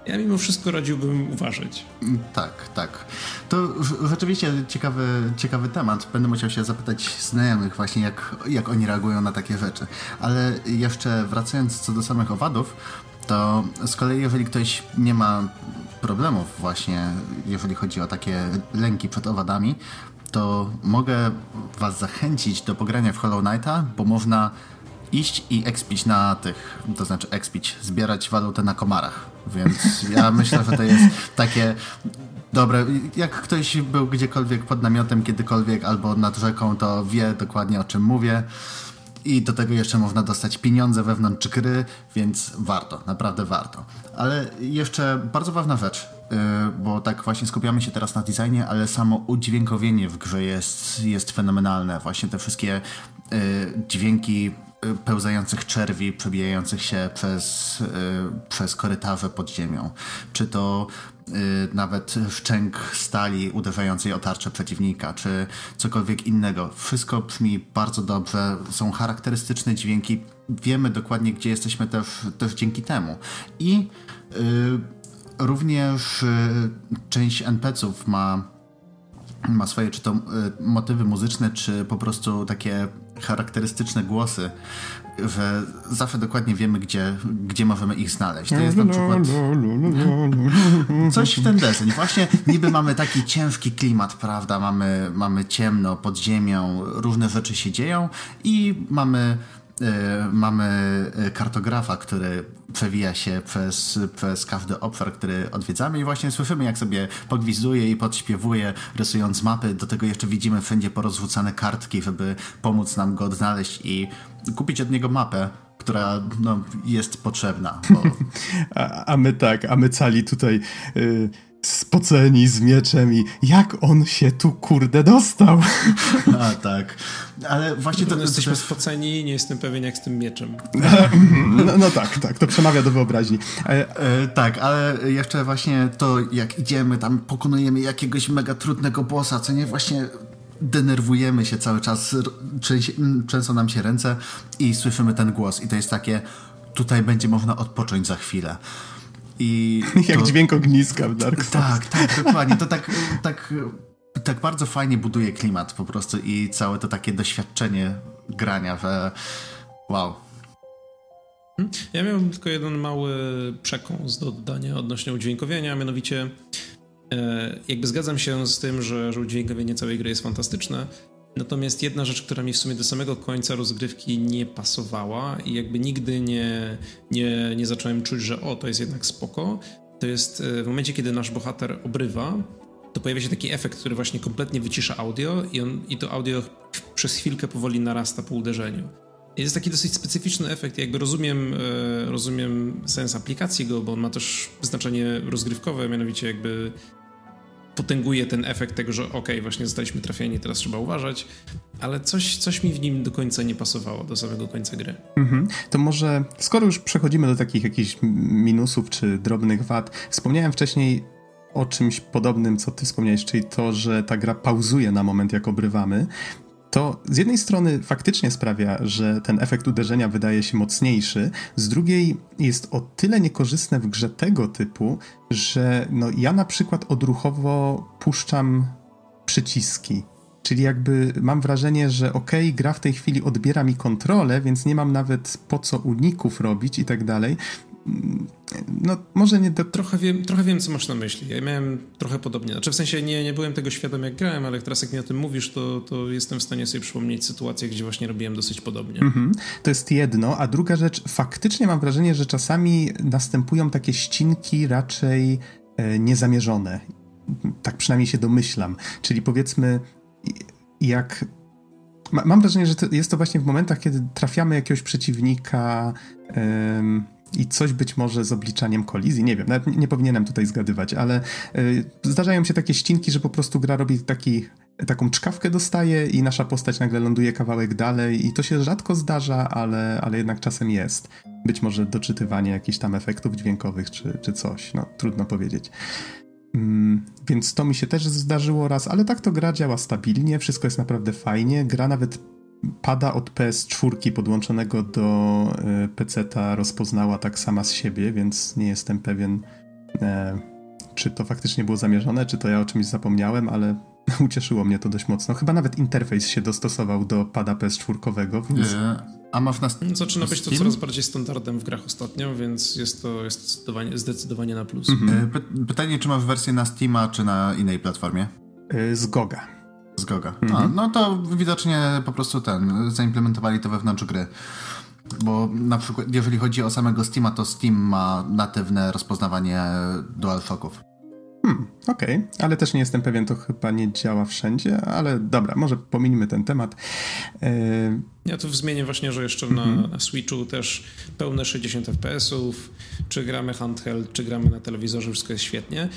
ja mimo wszystko radziłbym uważać. Tak, tak. To rzeczywiście ciekawy, ciekawy temat. Będę musiał się zapytać znajomych właśnie, jak, jak oni reagują na takie rzeczy. Ale jeszcze wracając co do samych owadów, to z kolei jeżeli ktoś nie ma problemów właśnie, jeżeli chodzi o takie lęki przed owadami, to mogę Was zachęcić do pogrania w Hollow Knighta, bo można iść i expić na tych, to znaczy expić, zbierać walutę na komarach. Więc ja myślę, że to jest takie dobre. Jak ktoś był gdziekolwiek pod namiotem kiedykolwiek albo nad rzeką, to wie dokładnie o czym mówię. I do tego jeszcze można dostać pieniądze wewnątrz gry, więc warto, naprawdę warto. Ale jeszcze bardzo ważna rzecz, bo tak właśnie skupiamy się teraz na designie, ale samo udźwiękowienie w grze jest, jest fenomenalne. Właśnie te wszystkie yy, dźwięki yy, pełzających czerwi przebijających się przez, przez korytarze pod ziemią. Czy to Y, nawet szczęk stali uderzającej o tarczę przeciwnika, czy cokolwiek innego. Wszystko brzmi bardzo dobrze, są charakterystyczne dźwięki, wiemy dokładnie, gdzie jesteśmy też, też dzięki temu. I y, również y, część NPC-ów ma ma swoje czy to y, motywy muzyczne, czy po prostu takie charakterystyczne głosy, że zawsze dokładnie wiemy, gdzie, gdzie możemy ich znaleźć. To jest na przykład coś w ten deseń. Właśnie niby mamy taki ciężki klimat, prawda? Mamy, mamy ciemno pod ziemią, różne rzeczy się dzieją i mamy E, mamy kartografa, który przewija się przez, przez każdy obszar, który odwiedzamy i właśnie słyszymy, jak sobie pogwizduje i podśpiewuje, rysując mapy. Do tego jeszcze widzimy wszędzie porozrzucane kartki, żeby pomóc nam go odnaleźć i kupić od niego mapę, która no, jest potrzebna. Bo... A, a, my tak, a my cali tutaj... Y spoceni z mieczem i jak on się tu kurde dostał. A tak. Ale właśnie to... Jesteśmy to... spoceni, nie jestem pewien jak z tym mieczem. No, no tak, tak, to przemawia do wyobraźni. E, e, tak, ale jeszcze właśnie to jak idziemy, tam pokonujemy jakiegoś mega trudnego bossa, co nie właśnie denerwujemy się cały czas, często nam się ręce i słyszymy ten głos i to jest takie tutaj będzie można odpocząć za chwilę. I Jak to... dźwięk ogniska w Dark Souls. Tak, tak, dokładnie. To tak, tak, tak bardzo fajnie buduje klimat po prostu i całe to takie doświadczenie grania, że wow. Ja miałem tylko jeden mały przekąs do oddania odnośnie udźwiękowienia, a mianowicie e, jakby zgadzam się z tym, że, że udźwiękowienie całej gry jest fantastyczne, Natomiast jedna rzecz, która mi w sumie do samego końca rozgrywki nie pasowała i jakby nigdy nie, nie, nie zacząłem czuć, że o, to jest jednak spoko, to jest e, w momencie, kiedy nasz bohater obrywa, to pojawia się taki efekt, który właśnie kompletnie wycisza audio i, on, i to audio przez chwilkę powoli narasta po uderzeniu. Jest taki dosyć specyficzny efekt, jakby rozumiem, e, rozumiem sens aplikacji go, bo on ma też znaczenie rozgrywkowe, mianowicie jakby potęguje ten efekt tego, że okay, właśnie zostaliśmy trafieni, teraz trzeba uważać, ale coś, coś mi w nim do końca nie pasowało, do samego końca gry. Mhm. To może, skoro już przechodzimy do takich jakichś minusów czy drobnych wad, wspomniałem wcześniej o czymś podobnym, co ty wspomniałeś, czyli to, że ta gra pauzuje na moment, jak obrywamy to z jednej strony faktycznie sprawia, że ten efekt uderzenia wydaje się mocniejszy, z drugiej jest o tyle niekorzystne w grze tego typu, że no ja na przykład odruchowo puszczam przyciski. Czyli jakby mam wrażenie, że okej, okay, gra w tej chwili odbiera mi kontrolę, więc nie mam nawet po co uników robić i tak dalej no może nie do... Trochę wiem, trochę wiem, co masz na myśli. Ja miałem trochę podobnie. Znaczy w sensie nie, nie byłem tego świadom, jak grałem, ale teraz jak mi o tym mówisz, to, to jestem w stanie sobie przypomnieć sytuację, gdzie właśnie robiłem dosyć podobnie. Mhm. To jest jedno, a druga rzecz, faktycznie mam wrażenie, że czasami następują takie ścinki raczej e, niezamierzone. Tak przynajmniej się domyślam. Czyli powiedzmy, jak mam wrażenie, że to jest to właśnie w momentach, kiedy trafiamy jakiegoś przeciwnika i coś być może z obliczaniem kolizji, nie wiem, nawet nie powinienem tutaj zgadywać, ale y, zdarzają się takie ścinki, że po prostu gra robi taki, taką czkawkę dostaje i nasza postać nagle ląduje kawałek dalej i to się rzadko zdarza, ale, ale jednak czasem jest. Być może doczytywanie jakichś tam efektów dźwiękowych czy, czy coś, no trudno powiedzieć. Mm, więc to mi się też zdarzyło raz, ale tak to gra działa stabilnie, wszystko jest naprawdę fajnie. Gra nawet pada od PS4 podłączonego do e, PC-ta rozpoznała tak sama z siebie, więc nie jestem pewien, e, czy to faktycznie było zamierzone, czy to ja o czymś zapomniałem, ale ucieszyło mnie to dość mocno. Chyba nawet interfejs się dostosował do pada PS4, więc... E, a masz na Zaczyna być to coraz bardziej standardem w grach ostatnio, więc jest to jest zdecydowanie, zdecydowanie na plus. Mhm. Pytanie, czy masz wersję na Steama, czy na innej platformie? Z Goga. Z Goga. Mhm. A, no to widocznie po prostu ten, zaimplementowali to wewnątrz gry. Bo na przykład, jeżeli chodzi o samego Steama, to Steam ma natywne rozpoznawanie DualShocków. Hmm, okej, okay. ale też nie jestem pewien, to chyba nie działa wszędzie, ale dobra, może pominimy ten temat. E... Ja tu zmienię właśnie, że jeszcze na, mm -hmm. na Switchu też pełne 60 FPS-ów, czy gramy handheld, czy gramy na telewizorze, wszystko jest świetnie.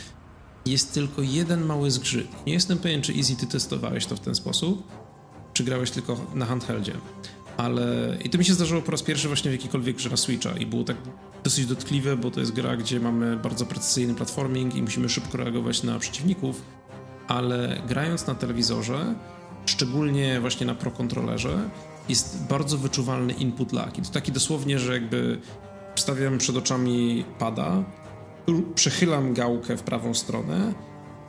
Jest tylko jeden mały zgrzyt. Nie jestem pewien, czy Easy ty testowałeś to w ten sposób, czy grałeś tylko na handheldzie. Ale i to mi się zdarzyło po raz pierwszy właśnie w jakiejkolwiek grze na Switcha i było tak dosyć dotkliwe, bo to jest gra, gdzie mamy bardzo precyzyjny platforming i musimy szybko reagować na przeciwników, ale grając na telewizorze, szczególnie właśnie na Pro Controllerze, jest bardzo wyczuwalny input lag. I to taki dosłownie, że jakby wstawiam przed oczami pada, przechylam gałkę w prawą stronę,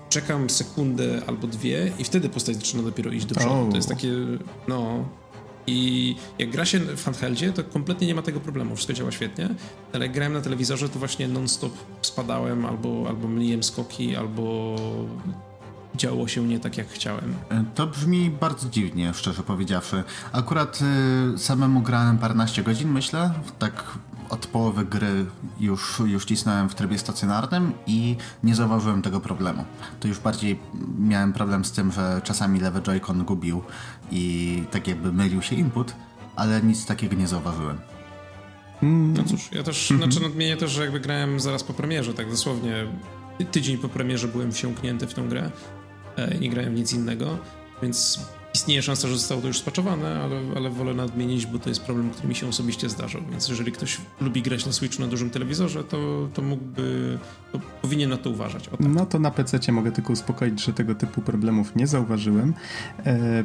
czekam sekundę albo dwie i wtedy postać zaczyna dopiero iść do przodu. Oh. To jest takie, no, i jak gra się w handheldzie, to kompletnie nie ma tego problemu, wszystko działa świetnie, ale jak grałem na telewizorze, to właśnie non-stop spadałem, albo, albo myliłem skoki, albo działo się nie tak, jak chciałem. E, to brzmi bardzo dziwnie, szczerze powiedziawszy. Akurat y, samemu grałem paręnaście godzin, myślę, tak od połowy gry już, już cisnąłem w trybie stacjonarnym i nie zauważyłem tego problemu. To już bardziej miałem problem z tym, że czasami lewy joycon gubił i tak jakby mylił się input, ale nic takiego nie zauważyłem. No cóż, ja też, mm -hmm. znaczy nadmienię też, że jakby grałem zaraz po premierze, tak dosłownie tydzień po premierze byłem wsiąknięty w tą grę, e, nie grałem w nic innego, więc Istnieje szansa, że zostało to już spaczowane, ale, ale wolę nadmienić, bo to jest problem, który mi się osobiście zdarzał. Więc jeżeli ktoś lubi grać na Switchu na dużym telewizorze, to, to mógłby, to powinien na to uważać. Tak. No to na PC mogę tylko uspokoić, że tego typu problemów nie zauważyłem. E,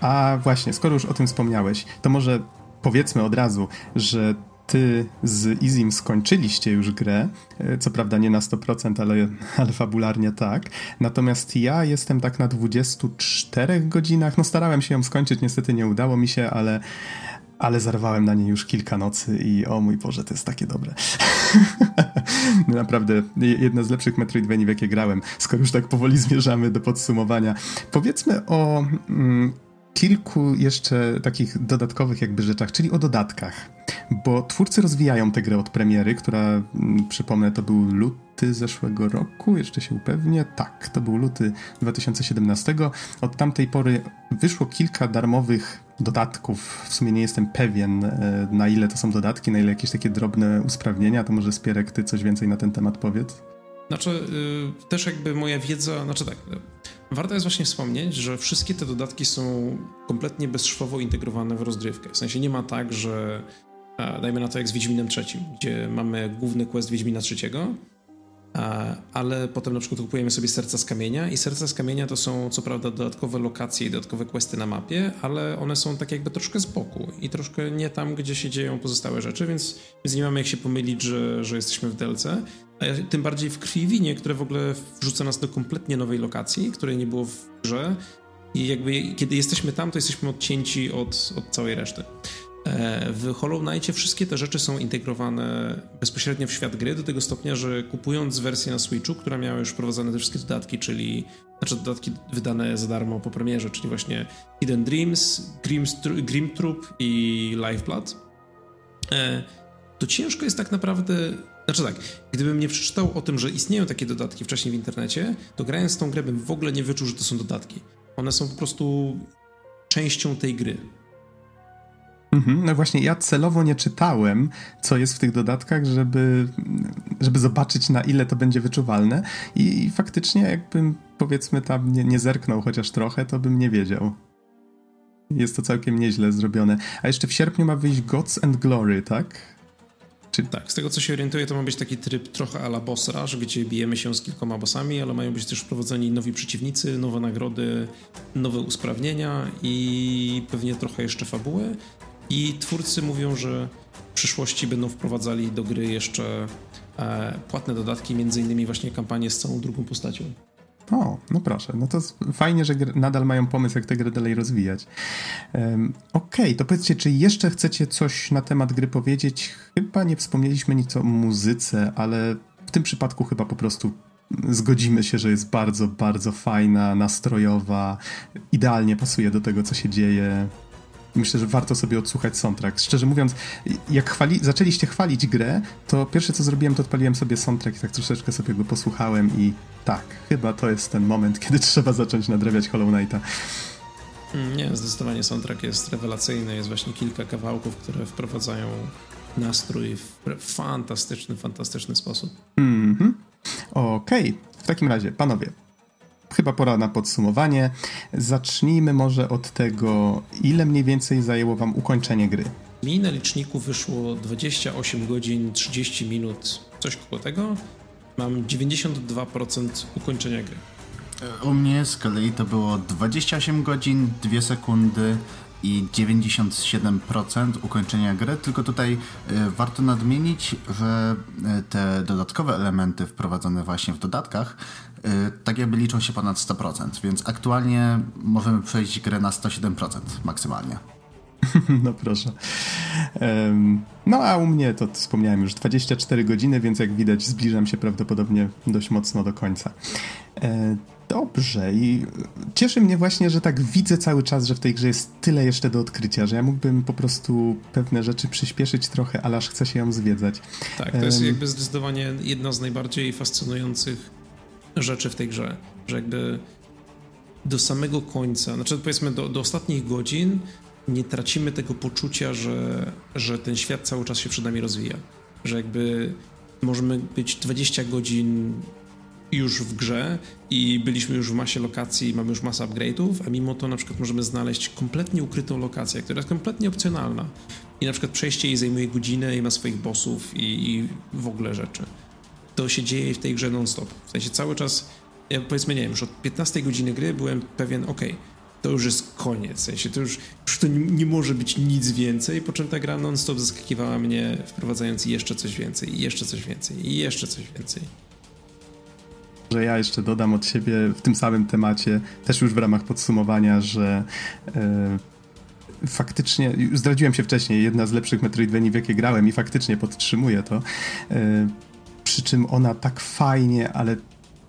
a właśnie, skoro już o tym wspomniałeś, to może powiedzmy od razu, że ty z Izim skończyliście już grę, e, co prawda nie na 100%, ale, ale fabularnie tak. Natomiast ja jestem tak na 24 godzinach. No starałem się ją skończyć, niestety nie udało mi się, ale, ale zarwałem na nie już kilka nocy i o mój Boże, to jest takie dobre. Naprawdę jedna z lepszych Metroidvanii, w jakie grałem. Skoro już tak powoli zmierzamy do podsumowania. Powiedzmy o mm, kilku jeszcze takich dodatkowych jakby rzeczach, czyli o dodatkach. Bo twórcy rozwijają tę grę od premiery, która, mm, przypomnę, to był luty zeszłego roku, jeszcze się upewnię. Tak, to był luty 2017. Od tamtej pory wyszło kilka darmowych dodatków. W sumie nie jestem pewien, e, na ile to są dodatki, na ile jakieś takie drobne usprawnienia. To może Spierek, ty coś więcej na ten temat powiedz? Znaczy, yy, też jakby moja wiedza, znaczy tak, Warto jest właśnie wspomnieć, że wszystkie te dodatki są kompletnie bezszwowo integrowane w rozgrywkę. W sensie nie ma tak, że e, dajmy na to jak z Wiedźminem trzecim, gdzie mamy główny quest Wiedźmina trzeciego, ale potem na przykład kupujemy sobie serca z kamienia i serca z kamienia to są co prawda dodatkowe lokacje i dodatkowe questy na mapie, ale one są tak jakby troszkę z boku i troszkę nie tam, gdzie się dzieją pozostałe rzeczy, więc, nie mamy jak się pomylić, że, że jesteśmy w delce. Tym bardziej w krwi winie, które w ogóle wrzuca nas do kompletnie nowej lokacji, której nie było w grze i jakby kiedy jesteśmy tam, to jesteśmy odcięci od, od całej reszty. E, w Hollow Knightie wszystkie te rzeczy są integrowane bezpośrednio w świat gry, do tego stopnia, że kupując wersję na Switchu, która miała już wprowadzone te wszystkie dodatki, czyli znaczy dodatki wydane za darmo po premierze, czyli właśnie Hidden Dreams, Grim Troop i Lifeblood, e, to ciężko jest tak naprawdę. Znaczy tak, gdybym nie przeczytał o tym, że istnieją takie dodatki wcześniej w internecie, to grając tą grę bym w ogóle nie wyczuł, że to są dodatki. One są po prostu częścią tej gry. Mhm, no właśnie, ja celowo nie czytałem, co jest w tych dodatkach, żeby, żeby zobaczyć, na ile to będzie wyczuwalne. I, i faktycznie, jakbym powiedzmy tam nie, nie zerknął chociaż trochę, to bym nie wiedział. Jest to całkiem nieźle zrobione. A jeszcze w sierpniu ma wyjść Gods and Glory, tak? Czy... Tak, z tego co się orientuję, to ma być taki tryb trochę ala boss rush, gdzie bijemy się z kilkoma bossami, ale mają być też wprowadzeni nowi przeciwnicy, nowe nagrody, nowe usprawnienia i pewnie trochę jeszcze fabuły. I twórcy mówią, że w przyszłości będą wprowadzali do gry jeszcze e, płatne dodatki, między innymi właśnie kampanię z całą drugą postacią. O, no proszę, no to fajnie, że nadal mają pomysł, jak tę grę dalej rozwijać. Um, Okej, okay, to powiedzcie, czy jeszcze chcecie coś na temat gry powiedzieć? Chyba nie wspomnieliśmy nic o muzyce, ale w tym przypadku chyba po prostu zgodzimy się, że jest bardzo, bardzo fajna, nastrojowa, idealnie pasuje do tego, co się dzieje. Myślę, że warto sobie odsłuchać soundtrack. Szczerze mówiąc, jak chwali, zaczęliście chwalić grę, to pierwsze co zrobiłem, to odpaliłem sobie soundtrack i tak troszeczkę sobie go posłuchałem i tak, chyba to jest ten moment, kiedy trzeba zacząć nadrabiać Hollow Knighta. Mm, nie, zdecydowanie soundtrack jest rewelacyjny. Jest właśnie kilka kawałków, które wprowadzają nastrój w fantastyczny, fantastyczny sposób. Mhm. Okej, okay. w takim razie, panowie, chyba pora na podsumowanie. Zacznijmy może od tego, ile mniej więcej zajęło wam ukończenie gry. Mi na liczniku wyszło 28 godzin 30 minut, coś koło tego. Mam 92% ukończenia gry. U mnie z kolei to było 28 godzin, 2 sekundy i 97% ukończenia gry, tylko tutaj y, warto nadmienić, że y, te dodatkowe elementy wprowadzone właśnie w dodatkach tak jakby liczą się ponad 100%, więc aktualnie możemy przejść grę na 107% maksymalnie. No proszę. No a u mnie to wspomniałem już 24 godziny, więc jak widać zbliżam się prawdopodobnie dość mocno do końca. E, dobrze i cieszy mnie właśnie, że tak widzę cały czas, że w tej grze jest tyle jeszcze do odkrycia, że ja mógłbym po prostu pewne rzeczy przyspieszyć trochę, ale aż chce się ją zwiedzać. Tak, to jest jakby zdecydowanie jedna z najbardziej fascynujących rzeczy w tej grze, że jakby do samego końca, znaczy powiedzmy do, do ostatnich godzin nie tracimy tego poczucia, że, że ten świat cały czas się przed nami rozwija. Że jakby możemy być 20 godzin już w grze i byliśmy już w masie lokacji, mamy już masę upgrade'ów, a mimo to na przykład możemy znaleźć kompletnie ukrytą lokację, która jest kompletnie opcjonalna i na przykład przejście jej zajmuje godzinę i ma swoich bossów i, i w ogóle rzeczy. To się dzieje w tej grze non-stop. W sensie cały czas, ja powiedzmy, nie wiem, już od 15 godziny gry byłem pewien, ok, to już jest koniec. W sensie to już, już to nie, nie, może być nic więcej, po czym ta gra non-stop zaskakiwała mnie, wprowadzając jeszcze coś więcej, i jeszcze coś więcej, i jeszcze coś więcej. Że ja jeszcze dodam od siebie w tym samym temacie, też już w ramach podsumowania, że e, faktycznie, zdradziłem się wcześniej, jedna z lepszych Metroidvanii, w jakie grałem i faktycznie podtrzymuję to. Przy czym ona tak fajnie, ale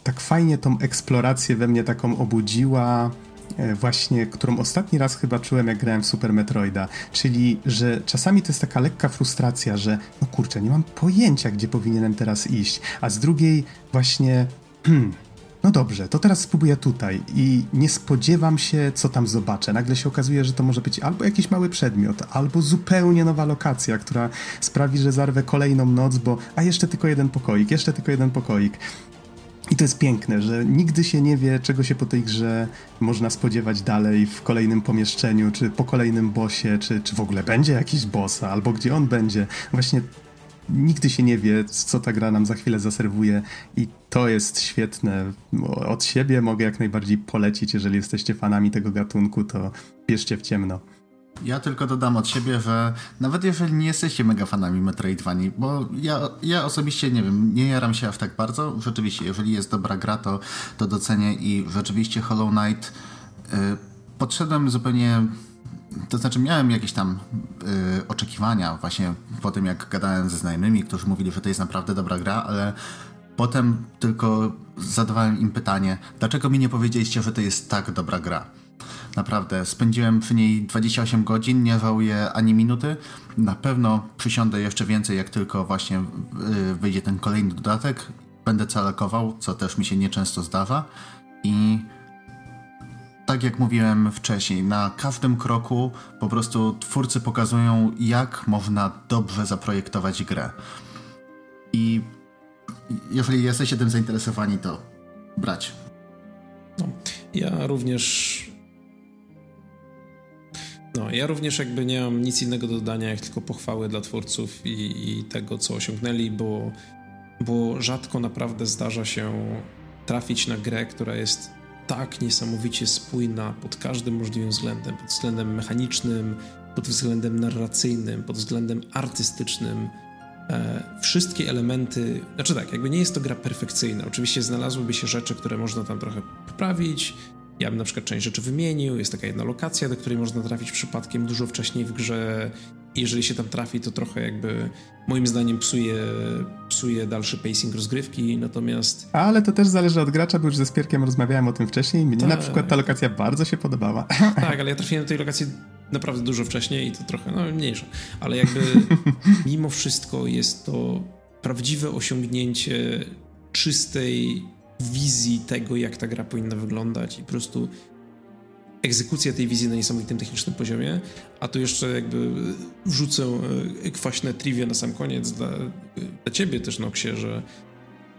tak fajnie tą eksplorację we mnie taką obudziła E, właśnie, którą ostatni raz chyba czułem, jak grałem w Super Metroida, czyli, że czasami to jest taka lekka frustracja, że no kurczę, nie mam pojęcia, gdzie powinienem teraz iść, a z drugiej właśnie no dobrze, to teraz spróbuję tutaj i nie spodziewam się, co tam zobaczę. Nagle się okazuje, że to może być albo jakiś mały przedmiot, albo zupełnie nowa lokacja, która sprawi, że zarwę kolejną noc, bo a jeszcze tylko jeden pokoik, jeszcze tylko jeden pokoik. I to jest piękne, że nigdy się nie wie, czego się po tej grze można spodziewać dalej w kolejnym pomieszczeniu, czy po kolejnym bossie, czy, czy w ogóle będzie jakiś boss, albo gdzie on będzie. Właśnie nigdy się nie wie, co ta gra nam za chwilę zaserwuje i to jest świetne. Od siebie mogę jak najbardziej polecić, jeżeli jesteście fanami tego gatunku, to bierzcie w ciemno. Ja tylko dodam od siebie, że nawet jeżeli nie jesteście mega fanami Metroidvanii, bo ja, ja osobiście nie wiem, nie jaram się aż tak bardzo. Rzeczywiście, jeżeli jest dobra gra, to, to docenię i rzeczywiście Hollow Knight y, podszedłem zupełnie to znaczy miałem jakieś tam y, oczekiwania właśnie po tym, jak gadałem ze znajomymi, którzy mówili, że to jest naprawdę dobra gra, ale potem tylko zadawałem im pytanie, dlaczego mi nie powiedzieliście, że to jest tak dobra gra? Naprawdę, spędziłem przy niej 28 godzin, nie żałuję ani minuty. Na pewno przysiądę jeszcze więcej, jak tylko właśnie y, wyjdzie ten kolejny dodatek. Będę celekował, co też mi się nieczęsto zdarza. I tak jak mówiłem wcześniej, na każdym kroku po prostu twórcy pokazują, jak można dobrze zaprojektować grę. I jeżeli jesteście tym zainteresowani, to brać. No, ja również no, ja również jakby nie mam nic innego do dodania, jak tylko pochwały dla twórców i, i tego, co osiągnęli, bo, bo rzadko naprawdę zdarza się trafić na grę, która jest tak niesamowicie spójna pod każdym możliwym względem, pod względem mechanicznym, pod względem narracyjnym, pod względem artystycznym. E, wszystkie elementy, znaczy tak, jakby nie jest to gra perfekcyjna. Oczywiście znalazłyby się rzeczy, które można tam trochę poprawić, ja bym na przykład część rzeczy wymienił, jest taka jedna lokacja, do której można trafić przypadkiem dużo wcześniej w grze. Jeżeli się tam trafi, to trochę jakby moim zdaniem psuje, psuje dalszy pacing rozgrywki, natomiast... Ale to też zależy od gracza, bo już ze Spierkiem rozmawiałem o tym wcześniej. Mnie tak. na przykład ta lokacja bardzo się podobała. Tak, ale ja trafiłem do tej lokacji naprawdę dużo wcześniej i to trochę no, mniejsze, ale jakby mimo wszystko jest to prawdziwe osiągnięcie czystej wizji tego, jak ta gra powinna wyglądać i po prostu egzekucja tej wizji na niesamowitym technicznym poziomie, a tu jeszcze jakby wrzucę e, kwaśne trivia na sam koniec dla, dla ciebie też, Noxie, że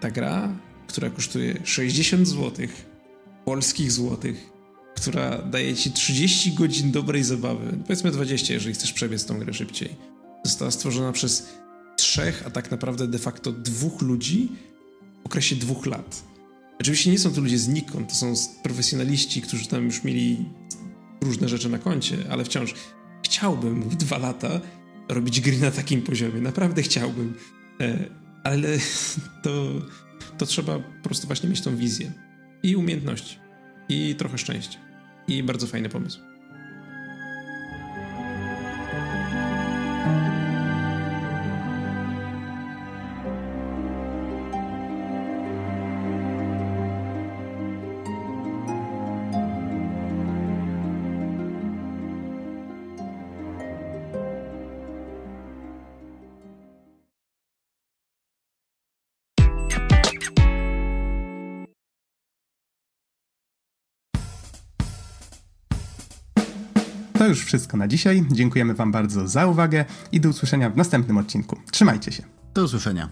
ta gra, która kosztuje 60 zł, polskich złotych, która daje ci 30 godzin dobrej zabawy, powiedzmy 20, jeżeli chcesz przebiec tą grę szybciej, została stworzona przez trzech, a tak naprawdę de facto dwóch ludzi w okresie dwóch lat. Oczywiście nie są to ludzie znikąd, to są profesjonaliści, którzy tam już mieli różne rzeczy na koncie, ale wciąż chciałbym w dwa lata robić gry na takim poziomie. Naprawdę chciałbym. E, ale to, to trzeba po prostu właśnie mieć tą wizję i umiejętności i trochę szczęścia. I bardzo fajny pomysł. To już wszystko na dzisiaj. Dziękujemy Wam bardzo za uwagę i do usłyszenia w następnym odcinku. Trzymajcie się. Do usłyszenia.